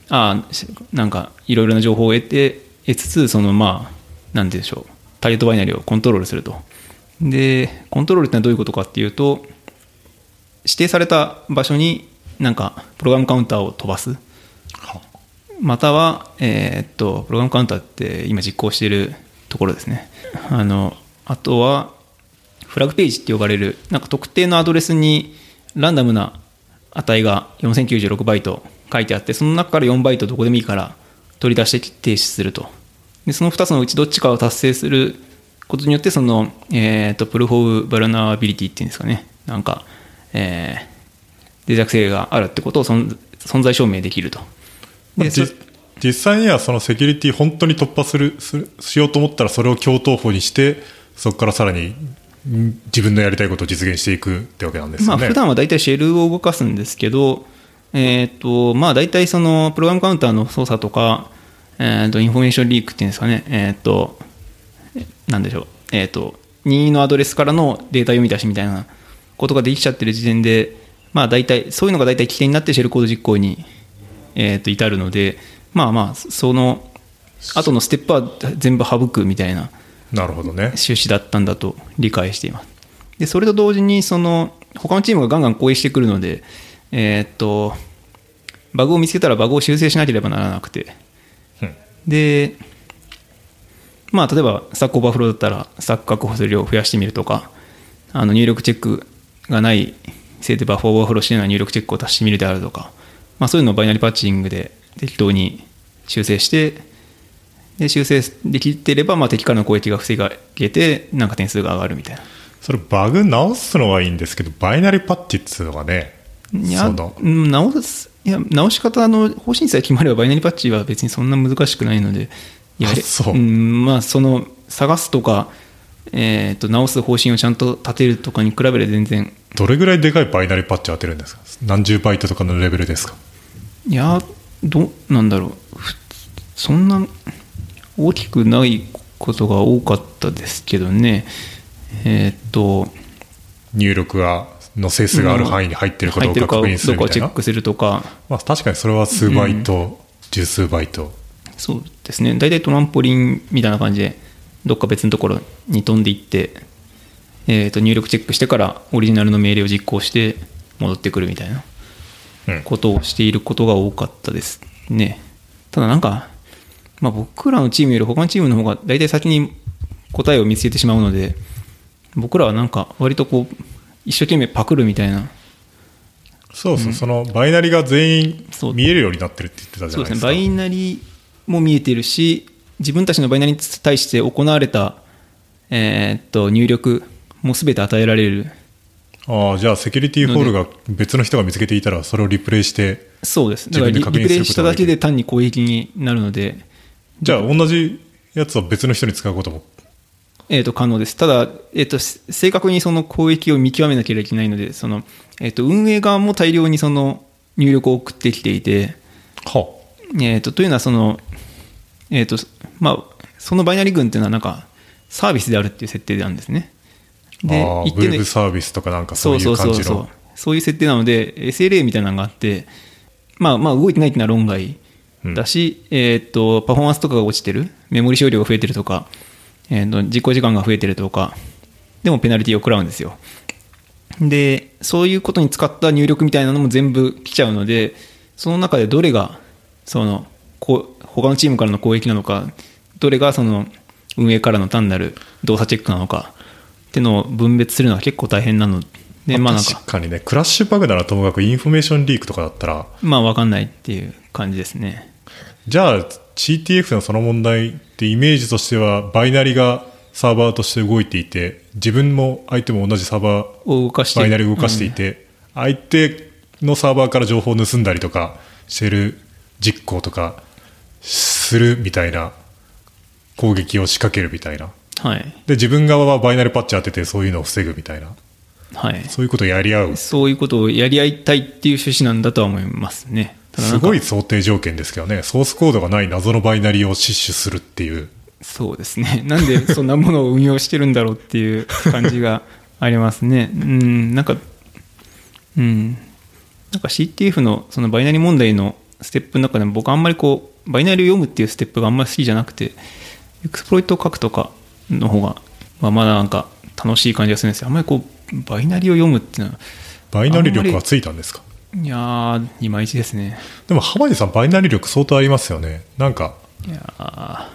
ああ、なんかいろいろな情報を得て、得つつ、そのまあ、なんて言うんでしょう、ターゲットバイナリーをコントロールすると。で、コントロールってのはどういうことかっていうと、指定された場所になんかプログラムカウンターを飛ばす。または、えーっと、プログラムカウンターって今実行しているところですね。あの、あとは、フラグページって呼ばれる、なんか特定のアドレスにランダムな値が4096バイト書いてあって、その中から4バイトどこでもいいから取り出して提出すると。で、その2つのうちどっちかを達成することによって、その、えっ、と、プルフォーバルナビリティっていうんですかね。なんか、えー、脆弱性があるってことを存在証明できると。実際にはそのセキュリティ本当に突破するするしようと思ったらそれを強投法にしてそこからさらにん自分のやりたいことを実現していくってわけなんですよね。まあ普段は大体シェルを動かすんですけど、えっ、と、まあ大体そのプログラムカウンターの操作とか、えっ、と、 information leak っていうんですかね、えっ、と、えなんでしょう、えっ、と、任意のアドレスからのデータ読み出しみたいなことができちゃってる時点で、まあ大体、そういうのが大体危険になって shellcode 実行に、えっ、と、至るので、まあまあ、その、後のステップは全部省くみたいななるほどね。趣旨だったんだと理解しています。で、それと同時に、その、他のチームがガンガン攻撃してくるので、えーっと、バグを見つけたらバグを修正しなければならなくて、うんで、まあ、例えば、スタックオーバーフローだったら、スタック確保する量を増やしてみるとか、あの入力チェックがないせいでバッファオーバーフローしてない入力チェックを足してみるであるとか、まあ、そういうのをバイナリパッチングで適当に修正して、で修正できてれば、まあ、敵からの攻撃が防げて、なんか点数が上がるみたいな。それバグ直すのはいいんですけど、バイナリパッチっつうのがね、いや直すいや直し方の方針さえ決まればバイナリパッチは別にそんな難しくないのでやれあそう。んまあその探すとか、えー、と直す方針をちゃんと立てるとかに比べれば全然。どれぐらいでかいバイナリパッチを当てるんですか？何十バイトとかのレベルですか？いやどうなんだろう。ふそんな大きくないことが多かったですけどね。えっ、と。入力がの整数がある範囲に入ってるかどうか確認するみたいな。どうかをチェッ。クするとか。まあ、確かにそれは数バイト、十数バイト。そうですね。大体トランポリンみたいな感じでどっか別のところに飛んでいって、えー、と入力チェックしてからオリジナルの命令を実行して戻ってくるみたいなうん。ことをしていることが多かったですね。ただなんか、まあ、僕らのチームより他のチームの方が大体先に答えを見つけてしまうので僕らはなんか割とこう一生懸命パクるみたいな。そうそう、そのバイナリが全員見えるようになってるって言ってたじゃないですすか。でね。バイナリも見えてるし自分たちのバイナリに対して行われた、えーっと入力も全て与えられるああ、じゃあセキュリティホールが別の人が見つけていたら、それをリプレイして、そうです。だからリプレイしただけで単に攻撃になるので、じゃあ同じやつを別の人に使うことも？えーっと可能です。ただ、えーっとし正確にその攻撃を見極めなければいけないのでその、えーっと運営側も大量にその入力を送ってきていて、はえー、とというのはその、えーとまあ、そのバイナリ群っていうのはなんかサービスであるっていう設定なんですね。で一定のェブサービスとかなんかそそうういう感じそうそうそう。の。そういう設定なので SLA みたいなのがあって、まあ、まあ動いてないっていうのは論外だし、えー、とパフォーマンスとかが落ちてる。メモリ使用量が増えてるとか、えー、と実行時間が増えてるとかでもペナルティを食らうんですよ。でそういうことに使った入力みたいなのも全部来ちゃうのでその中でどれがそのこう他のチームからの攻撃なのかどれがその運営からの単なる動作チェックなのかってのを分別するのは結構大変なの。でまあなんか。確かにね、クラッシュバグならともかくインフォメーションリークとかだったら、まあ分かんないっていう感じですね。じゃあ CTF のその問題ってイメージとしてはバイナリがサーバーとして動いていて自分も相手も同じサーバーを動かしてバイナリを動かしていて、相手のサーバーから情報を盗んだりとかしてる実行とかするみたいな攻撃を仕掛けるみたいなはい。で自分側はバイナリパッチ当ててそういうのを防ぐみたいな。はい。そういうことをやり合う。そういうことをやり合いたいっていう趣旨なんだとは思いますね。すごい想定条件ですけどね。ソースコードがない謎のバイナリを死守するっていう。そうですね。なんでそんなものを運用してるんだろうっていう感じがありますね。うん、なんか、うん、なんか CTF のそのバイナリ問題のステップの中でも僕あんまりこう、バイナリを読むっていうステップがあんまり好きじゃなくて、エクスプロイトを書くとかの方が、まあ、まだなんか楽しい感じがするんですよ。あんまりこう、バイナリを読むっていうのは、バイナリ力はついたんですか？いやー、いまいちですね。でも浜地さんバイナリ力相当ありますよね。なんかいやー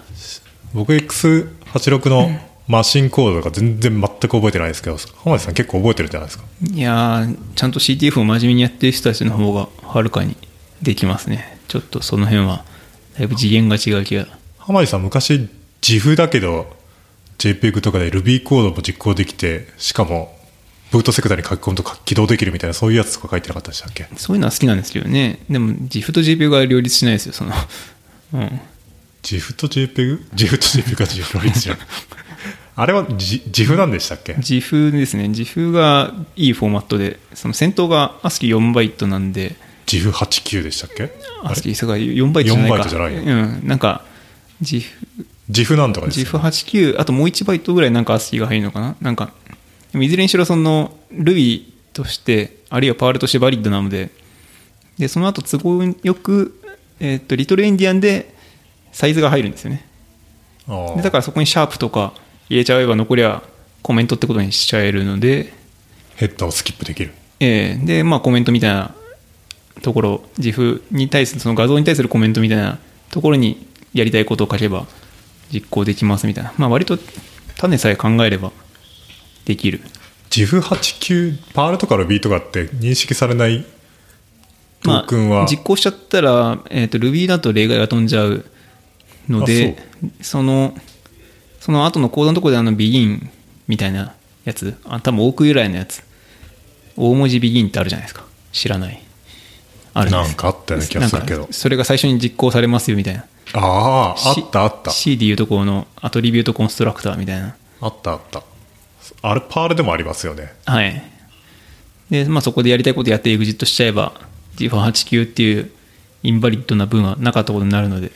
僕 X86 のマシンコードとか全然全く覚えてないですけど浜地さん結構覚えてるじゃないですか。いやーちゃんと CTF を真面目にやってる人たちの方がはるかにできますね。ちょっとその辺はだいぶ次元が違う気が。浜地さん昔 GIF だけど JPEG とかで Ruby コードも実行できてしかもブートセクターに書き込むと起動できるみたいなそういうやつとか書いてなかったでしたっけ？そういうのは好きなんですけどね。でも GIF と GPU が両立しないですよその。うん。GIF と JPEG?GIF と JPEG が両立じゃん。あれはじ自負なんでしたっけ？自負ですね。自負がいいフォーマットで、その先頭が ASCII4 バイトなんで、自負89でしたっけ？あれ？ASCII それが4バイトじゃないか。4バイトじゃないよ。うん。なんか、自負、自負なんとかです自よ負89、あともう1バイトぐらいなんか ASCII が入るのかな。なんか、いずれにしろその Ruby として、あるいはパールとしてバリッドなので、で、その後都合よく、えっ、と、リトルエンディアンでサイズが入るんですよね。でだからそこにシャープとか入れちゃえば残りはコメントってことにしちゃえるので、ヘッダーをスキップできる。えーで、まあコメントみたいなところ、自負に対する、その画像に対するコメントみたいなところにやりたいことを書けば実行できますみたいな。まあ割と種さえ考えればできる。自負89パールとかのビートがあって認識されないトークンは、まあ、実行しちゃったら、えー、と Ruby だと例外が飛んじゃうのでそのその後のコードのところであの begin みたいなやつあ多分多く由来のやつ大文字 begin ってあるじゃないですか。知らない。あるなんかあったような気がするけど。それが最初に実行されますよみたいなあああったあった C でいうところのアトリビュートコンストラクターみたいなあったあったあれパールでもありますよねはい。で、まあそこでやりたいことやってエグジットしちゃえば、G489 っていうインバリッドな分はなかったことになるので。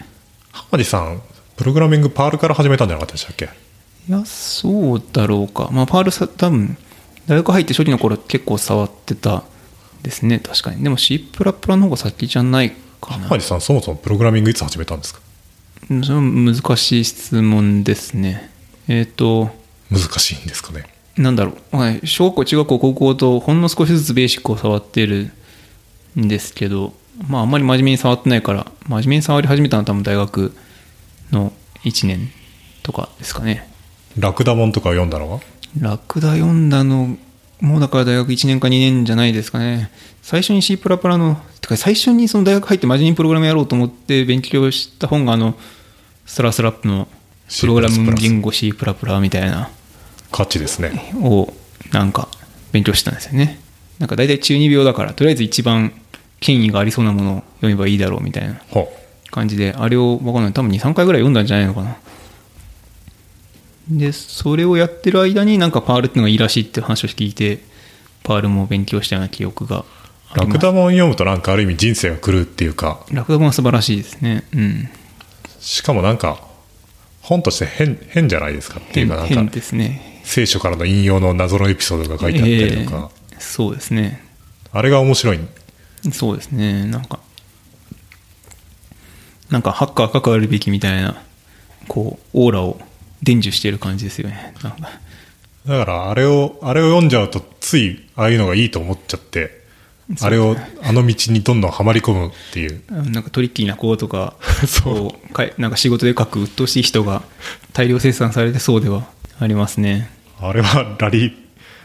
浜地さんプログラミングパールから始めたんじゃなかったでしたっけ？いや、そうだろうか。まあパールさ、多分、大学入って初期の頃結構触ってたですね、確かに。でも C++ の方が先じゃないかな。浜地さんそもそもプログラミングいつ始めたんですか？そ難しい質問ですね。えっ、と、難しいんですかね？なんだろう、はい、小学校、中学校、高校とほんの少しずつベーシックを触ってるんですけど、まあ、あんまり真面目に触ってないから、真面目に触り始めたのは多分大学の1年とかですかね。ラクダモンとか読んだのは？ラクダ読んだのもうだから大学1年か2年じゃないですかね。最初に C++ の、てか最初にその大学入って真面目にプログラムやろうと思って勉強した本があの、ストラスラップのプログラム言語 C++ みたいな。価値ですね。をなんか勉強したんですよね。なんか大体中二病だからとりあえず一番権威がありそうなものを読めばいいだろうみたいなほ感じであれを分かんない。多分23回ぐらい読んだんじゃないのかな。でそれをやってる間になんかパールっていうのがいいらしいって話を聞いてパールも勉強したような記憶がラクダモン読むとなんかある意味人生が狂うっていうか。ラクダもは素晴らしいですね。うんしかもなんか本として変変じゃないですかっていうかなんかですね。聖書からの引用の謎のエピソードが書いてあったりとか、えーそうですね。あれが面白い。そうですね、なんか、なんかハッカーかくあるべきみたいな、こう、オーラを伝授している感じですよね。だからあれをあれを読んじゃうとついああいうのがいいと思っちゃってあれをあの道にどんどんはまり込むっていうなんかトリッキーな子とか、そうかいなんか仕事で書く鬱陶しい人が大量生産されてそうではありますね。あれはラリー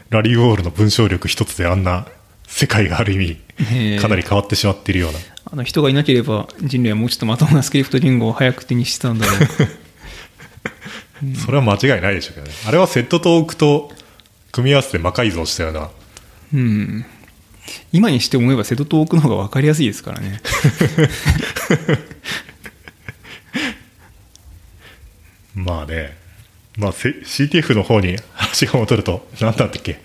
ラリーウォールの文章力一つであんな世界がある意味かなり変わってしまっているようなあの人がいなければ人類はもうちょっとまともなスクリプト言語を早く手にしてたんだろう。それは間違いないでしょうけどねあれはセットとオークと組み合わせて魔改造したようなうん。今にして思えば瀬戸と多くの方が分かりやすいですからね。まあね、まあ、せ CTF の方に話が戻ると、何だったっけ、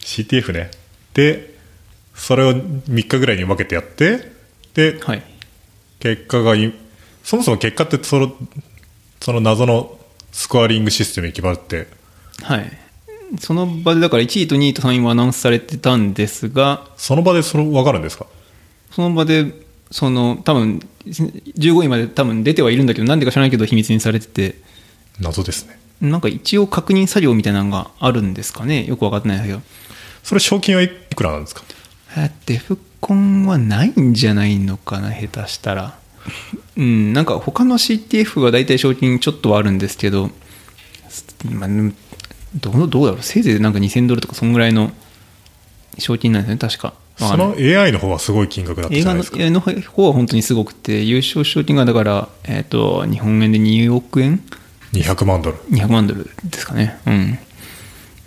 CTF ね。で、それを3日ぐらいに分けてやって、で、はい。結果がい、そもそも結果ってその、その謎のスコアリングシステムに決まるって、はい。その場でだから1位と2位と3位はアナウンスされてたんですが、その場でそれ分かるんですか？その場で、その多分15位まで多分出てはいるんだけど、なんでか知らないけど秘密にされてて、謎ですね。なんか一応確認作業みたいなのがあるんですかね、よく分かってないんだけど。それ賞金はいくらなんですか？えデフコンはないんじゃないのかな、下手したら。うん、なんか他の CTF は大体賞金ちょっとはあるんですけど、まあ、うんどうどうだろう、せいぜいなんか2000ドルとか、そんぐらいの賞金なんですね、確か。その AI の方はすごい金額だったじゃないですか。映画の方は本当にすごくて、優勝賞金がだから、えっ、と、日本円で2億円？200万ドル。200万ドルですかね。うん。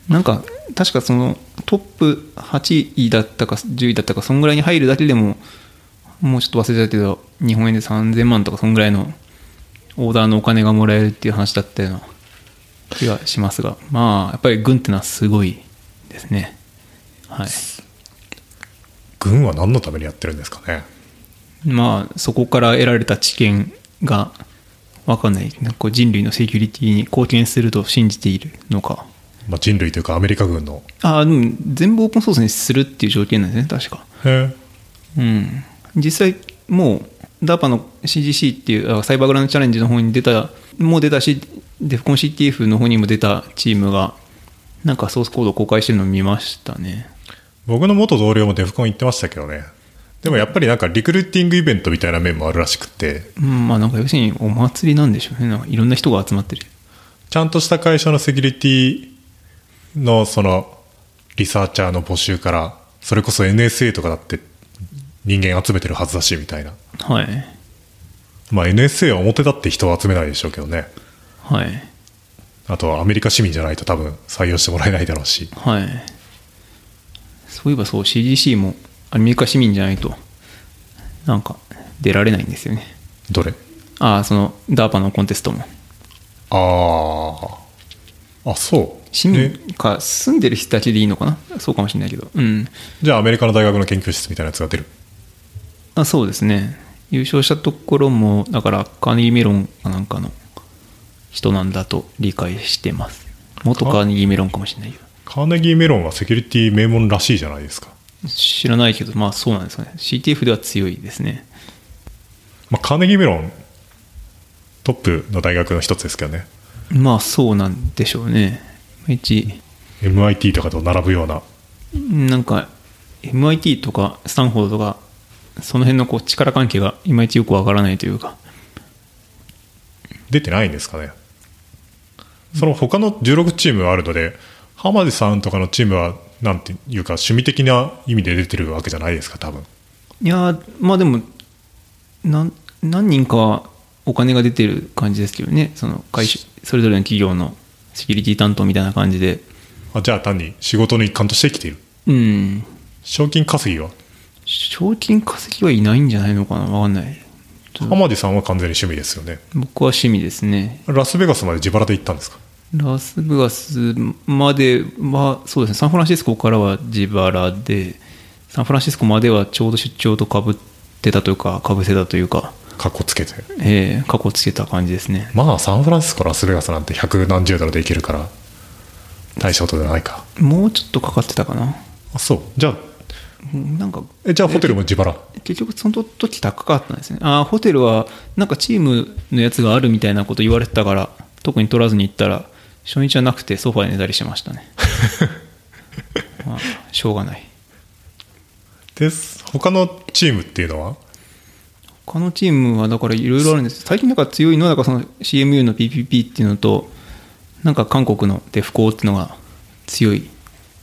なんか、確かそのトップ8位だったか10位だったか、そんぐらいに入るだけでも、もうちょっと忘れちゃったけど、日本円で3000万とか、そんぐらいのオーダーのお金がもらえるっていう話だったような気がしますがまあやっぱり軍ってのはすごいですね。はい。軍は何のためにやってるんですかね？まあそこから得られた知見が分かんない。なんか人類のセキュリティに貢献すると信じているのか。まあ、人類というかアメリカ軍の。ああでも全部オープンソースにするっていう条件なんですね確か。へうん。実際もう DARPA の CGC っていうあサイバーグランドチャレンジの方に出たもう出たしデフコン CTF の方にも出たチームがなんかソースコードを公開してるのを見ましたね。僕の元同僚もデフコン行ってましたけどね。でもやっぱりなんかリクルーティングイベントみたいな面もあるらしくって。うんまあなんか要するにお祭りなんでしょうね。なんかいろんな人が集まってる。ちゃんとした会社のセキュリティのそのリサーチャーの募集からそれこそ NSA とかだって人間集めてるはずだしみたいな。はいまあ NSA は表立って人を集めないでしょうけどね。はい。あとはアメリカ市民じゃないと多分採用してもらえないだろうし。はい。そういえばそう CGC もアメリカ市民じゃないとなんか出られないんですよね。どれ？ああその DARPA のコンテストも。あああそう。市民か住んでる人たちでいいのかな？そうかもしれないけど。うん。じゃあアメリカの大学の研究室みたいなやつが出る。あそうですね優勝したところもだからカーネギーメロンかなんかの人なんだと理解してます。元カーネギーメロンかもしれないけどカーネギーメロンはセキュリティ名門らしいじゃないですか、知らないけどまあそうなんですかね。CTF では強いですね。まあ、カーネギーメロントップの大学の一つですけどね。まあそうなんでしょうね。一 MIT とかと並ぶような。なんか MIT とかスタンフォードとかその辺のこう力関係がいまいちよくわからないというか。出てないんですかね。その他の16チームあるので浜地さんとかのチームはなんていうか趣味的な意味で出てるわけじゃないですか多分。いやーまあでもなん何人かはお金が出てる感じですけどね。その会社それぞれの企業のセキュリティ担当みたいな感じで。あじゃあ単に仕事の一環として来ている。うん。賞金稼ぎは？賞金稼ぎはいないんじゃないのかな？わかんない。浜地さんは完全に趣味ですよね。僕は趣味ですね。ラスベガスまで自腹で行ったんですか？ラスベガスまではそうですね。サンフランシスコからは自腹でサンフランシスコまではちょうど出張とかぶってたというかかぶせたというか。かっこつけて。ええ過去つけた感じですね。まあサンフランシスコラスベガスなんて百何十ドルで行けるから大したことじゃないか。もうちょっとかかってたかな。あそう。じゃあうんなんかえじゃあホテルも自腹？結局その時高かったんですね。ああホテルはなんかチームのやつがあるみたいなこと言われてたから特に取らずに行ったら初日はなくてソファーで寝たりしましたね。まあしょうがない。です。他のチームっていうのは？他のチームはだからいろいろあるんです。最近なんか強いのはだからその CMU の PPP っていうのとなんか韓国のデフコーっていうのが強い。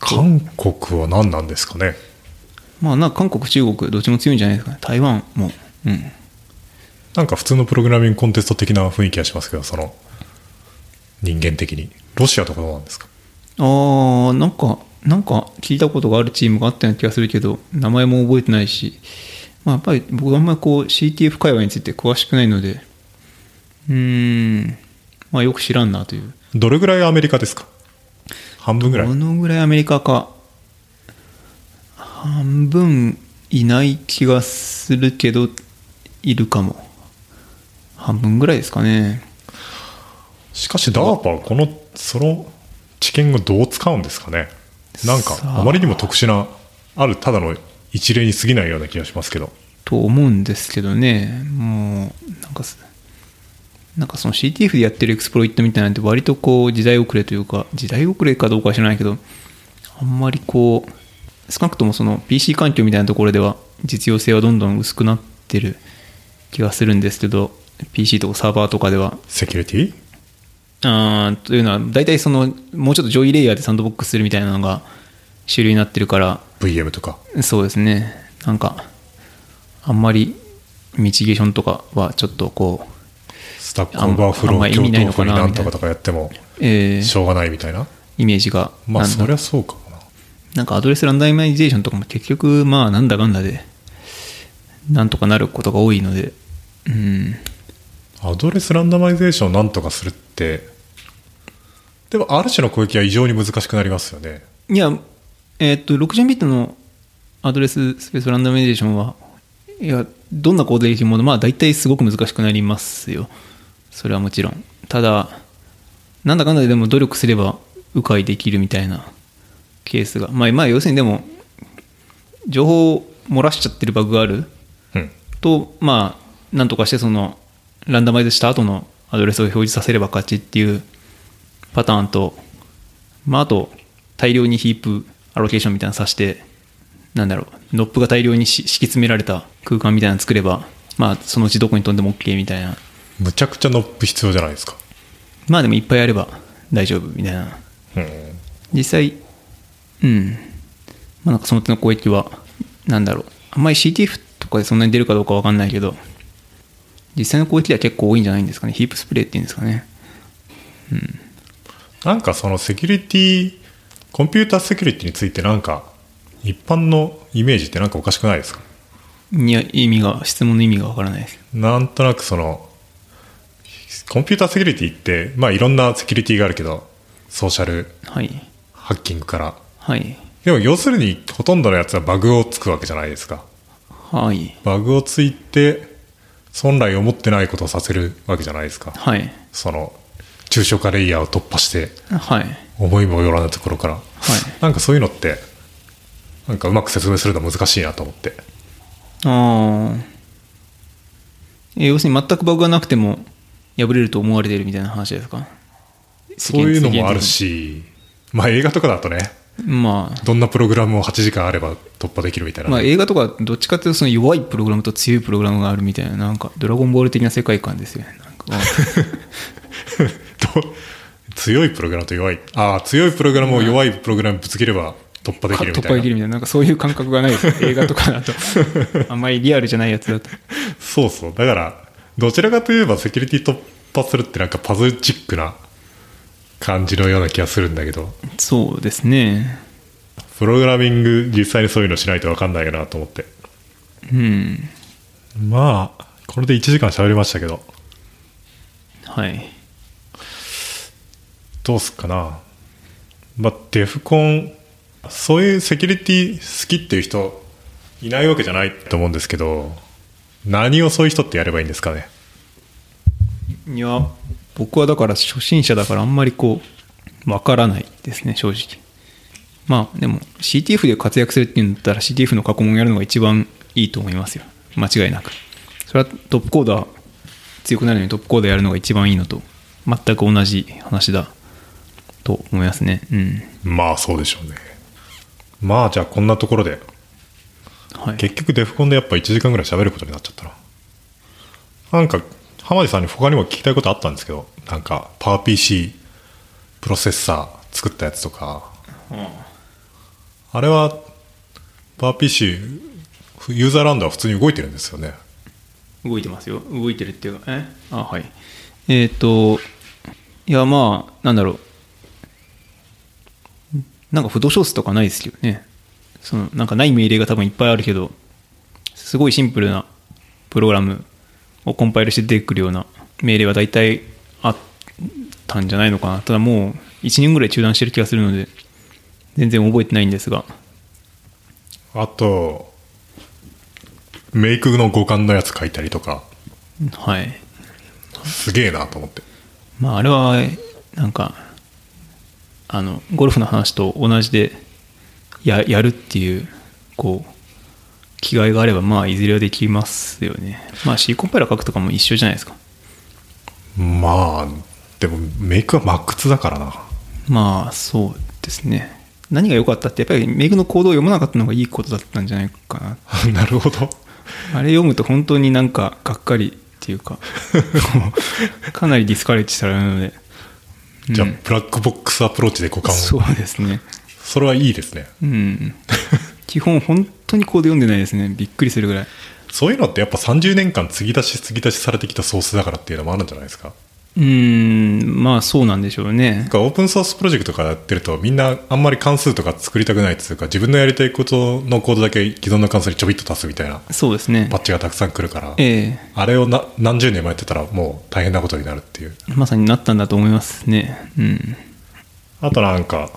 韓国は何なんですかね？まあなんか韓国中国どっちも強いんじゃないですかね。台湾も。うん。なんか普通のプログラミングコンテスト的な雰囲気がしますけどその人間的に。ロシアとかどうなんですか？あーなんかなんか聞いたことがあるチームがあったような気がするけど名前も覚えてないし、まあ、やっぱり僕あんまりこう CTF 会話について詳しくないので。うーん。まあよく知らんなという。どれぐらいアメリカですか？半分ぐらい。どのぐらいアメリカか半分いない気がするけどいるかも。半分ぐらいですかね。しかし DARPA はこのその知見をどう使うんですかね。なんかさあ。あまりにも特殊なあるただの一例に過ぎないような気がしますけど。と思うんですけどね。もうなんかすなんかその CTF でやってるエクスプロイットみたいなんて割とこう時代遅れというか時代遅れかどうかは知らないけどあんまりこう少なくともその PC 環境みたいなところでは実用性はどんどん薄くなってる気がするんですけど PC とかサーバーとかでは。セキュリティあーというのは大体そのもうちょっと上位レイヤーでサンドボックスするみたいなのが主流になってるから。VM とか？そうですね。なんかあんまりミチゲーションとかはちょっとこうスタックオーバーフロー共闘になんとかとかやってもえーしょうがないみたいな？イメージが。まあそりゃそうかもななんかアドレスランダマイゼーションとかも結局まあなんだかんだでなんとかなることが多いのでうんアドレスランダマイゼーションをなんとかするってでも、ある種の攻撃は異常に難しくなりますよね。いや、えーっと、60ビットのアドレススペースランダマイゼーションは、いや、どんなコードできるもの、まあ大体すごく難しくなりますよ。それはもちろん。ただ、なんだかんだででも努力すれば迂回できるみたいなケースが。まあ、まあ、要するにでも、情報を漏らしちゃってるバグがあるうん。と、まあ、なんとかしてその、ランダマイズした後のアドレスを表示させれば勝ちっていうパターンと、まあ、あと、大量にヒープアロケーションみたいなのさして、なんだろう、ノップが大量にし敷き詰められた空間みたいなの作れば、まあ、そのうちどこに飛んでも OK みたいな。むちゃくちゃノップ必要じゃないですか。まあでもいっぱいやれば大丈夫みたいな。うん。実際、うん。まあなんかその手の攻撃は、なんだろう。あんまり CTF とかでそんなに出るかどうかわかんないけど、実際の攻撃では結構多いんじゃないんですかね。ヒープスプレーっていうんですかね。なんかそのセキュリティ、コンピューターセキュリティについてなんか、一般のイメージってなんかおかしくないですか？いや、意味が、質問の意味がわからないです。なんとなくその、コンピューターセキュリティって、まあいろんなセキュリティがあるけど、ソーシャルはい。ハッキングから。はい。でも要するにほとんどのやつはバグをつくわけじゃないですか。はい。バグをついて、本来思ってないことをさせるわけじゃないですか。はい。その、抽象化レイヤーを突破して、はい。思いもよらないところから。はい。なんかそういうのって、なんかうまく説明するの難しいなと思って。ああ。え要するに全くバグがなくても破れると思われているみたいな話ですか？そういうのもある。し、まあ映画とかだとね、まあ、どんなプログラムを8時間あれば突破できるみたいな。まあ映画とかどっちかっていうとその弱いプログラムと強いプログラムがあるみたいな、なんかドラゴンボール的な世界観ですよね。なんか ど強いプログラムと弱い。ああ、強いプログラムを弱いプログラムにぶつければ突破できるみ突たいな。破できるみたいな、なんかそういう感覚がないです。映画とかだと。あんまりリアルじゃないやつだと。そうそう。だから、どちらかといえばセキュリティ突破するってなんかパズルチックな感じのような気がするんだけど、そうですね。プログラミング実際にそういうのしないと分かんないかなと思って。うん。まあ、これで1時間喋りましたけど、はい。どうすっかな。まあ、デフコン、そういうセキュリティ好きっていう人いないわけじゃないと思うんですけど、何をそういう人ってやればいいんですかね。いや、僕はだから初心者だからあんまりこう、わからないですね、正直。まあでも CTF で活躍するっていうんだったら CTF の過去問やるのが一番いいと思いますよ。間違いなく。それはトップコーダー強くなるのにトップコーダーやるのが一番いいのと全く同じ話だと思いますね。うん。まあ、そうでしょうね。まあ、じゃあこんなところで、はい。結局デフコンでやっぱ1時間ぐらい喋ることになっちゃったな。なんか、浜地さんに他にも聞きたいことあったんですけど、なんか、パワー PC プロセッサー作ったやつとか、あれは、パワー PC、ユーザーランドは普通に動いてるんですよね。動いてますよ。動いてるっていうか、え？あ、はい。えっ、と、いや、まあ、なんだろう。なんか、不動小数とかないですけどね。その、なんかない命令が多分いっぱいあるけど、すごいシンプルなプログラムをコンパイルして出てくるような命令は大体あったんじゃないのかな。ただもう、1年ぐらい中断してる気がするので、全然覚えてないんですが。あと、メイクの互換のやつ書いたりとか、はい。すげえなと思って。まあ、あれは、なんか、あの、ゴルフの話と同じで、や、やるっていう、こう、気概があれば、まあ、いずれはできますよね。まあ、C コンパイラー書くとかも一緒じゃないですか。まあ、でもメイクはマックスだからな。まあ、そうですね。何が良かったって、やっぱりメイクのコードを読まなかったのがいいことだったんじゃないかな。なるほど。あれ読むと本当になんか、がっかりっていうか、こ うかなりディスカレッジされるので、じゃあ、うんブラックボックスアプローチで互換を。そうですね。それはいいですね。うん。基本本当にコード読んでないですね。びっくりするぐらい。そういうのってやっぱ30年間継ぎ足し継ぎ足しされてきたソースだからっていうのもあるんじゃないですか？うーん、まあそうなんでしょうねオープンソースプロジェクトとかやってるとみんなあんまり関数とか作りたくないっていうか自分のやりたいことのコードだけ既存の関数にちょびっと足すみたいなそうですねパ。ッチがたくさん来るから、えあれをな何十年もやってたらもう大変なことになるっていう。えまさになったんだと思いますね。うん。あとなんか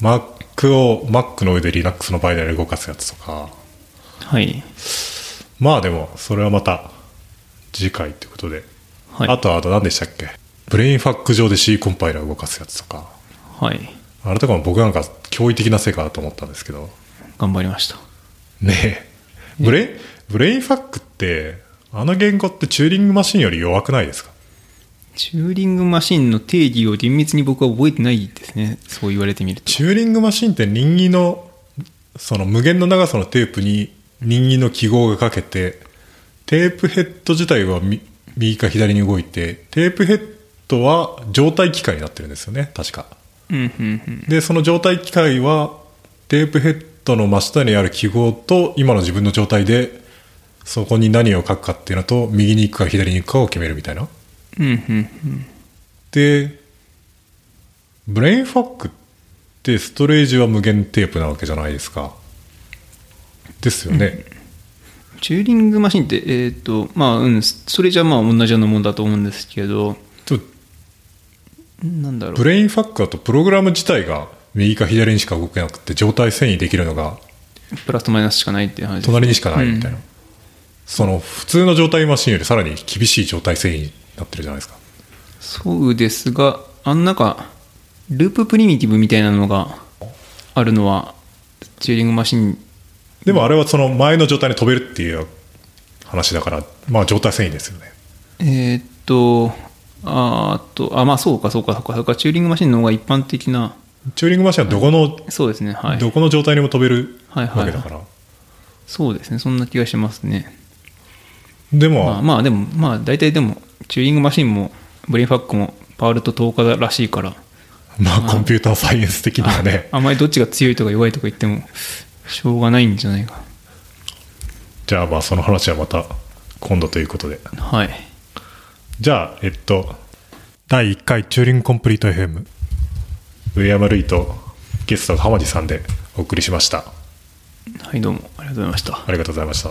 Mac を Mac の上で Linux のバイナリ動かすやつとか。はい。まあでもそれはまた次回ってことで、はい。あとはあと何でしたっけ？ブレインファック上で C コンパイラー動かすやつとか。はい。あれとかも僕なんか驚異的な成果だと思ったんですけど。頑張りました。ねえ。ブレインブレインファックってあの言語ってチューリングマシンより弱くないですか？チューリングマシンの定義を厳密に僕は覚えてないですね。そう言われてみると。チューリングマシンって人間のその無限の長さのテープに人間の記号がかけてテープヘッド自体はみ右か左に動いてテープヘッドは状態機械になってるんですよね。確か。うんうんうん。でその状態機械はテープヘッドの真下にある記号と今の自分の状態でそこに何を書くかっていうのと右に行くか左に行くかを決めるみたいなうんうんうんでブレインファックってストレージは無限テープなわけじゃないですか。ですよね、チューリングマシンってえっ、とまあうんそれじゃまあ同じようなもんだと思うんですけどなんだろう。ブレインファックだとプログラム自体が右か左にしか動けなくて状態遷移できるのがプラスとマイナスしかないっていう話です隣にしかないみたいな、うん。その普通の状態マシンよりさらに厳しい状態遷移になってるじゃないですか。そうですがあのなんかループプリミティブみたいなのがあるのはチューリングマシン。でもあれはその前の状態に飛べるっていう話だからまあ状態遷移ですよね。えーっとあとあまあそうかそうかそうかそうかチューリングマシンの方が一般的な。チューリングマシンはどこの、そうですねはい。どこの状態にも飛べるはいはいはい。わけだから、そうですねそんな気がしますね。でも、まあまあでもまあ大体でもチューリングマシンもブレインファックもパールと等価らしいから。まあコンピューターサイエンス的にはね。あんまりどっちが強いとか弱いとか言ってもしょうがないんじゃないか。じゃあまあその話はまた今度ということで。はい。じゃあえっと第1回チューリングコンプリート FM 植山類とゲストが浜地さんでお送りしました。はいどうも。ありがとうございました。ありがとうございました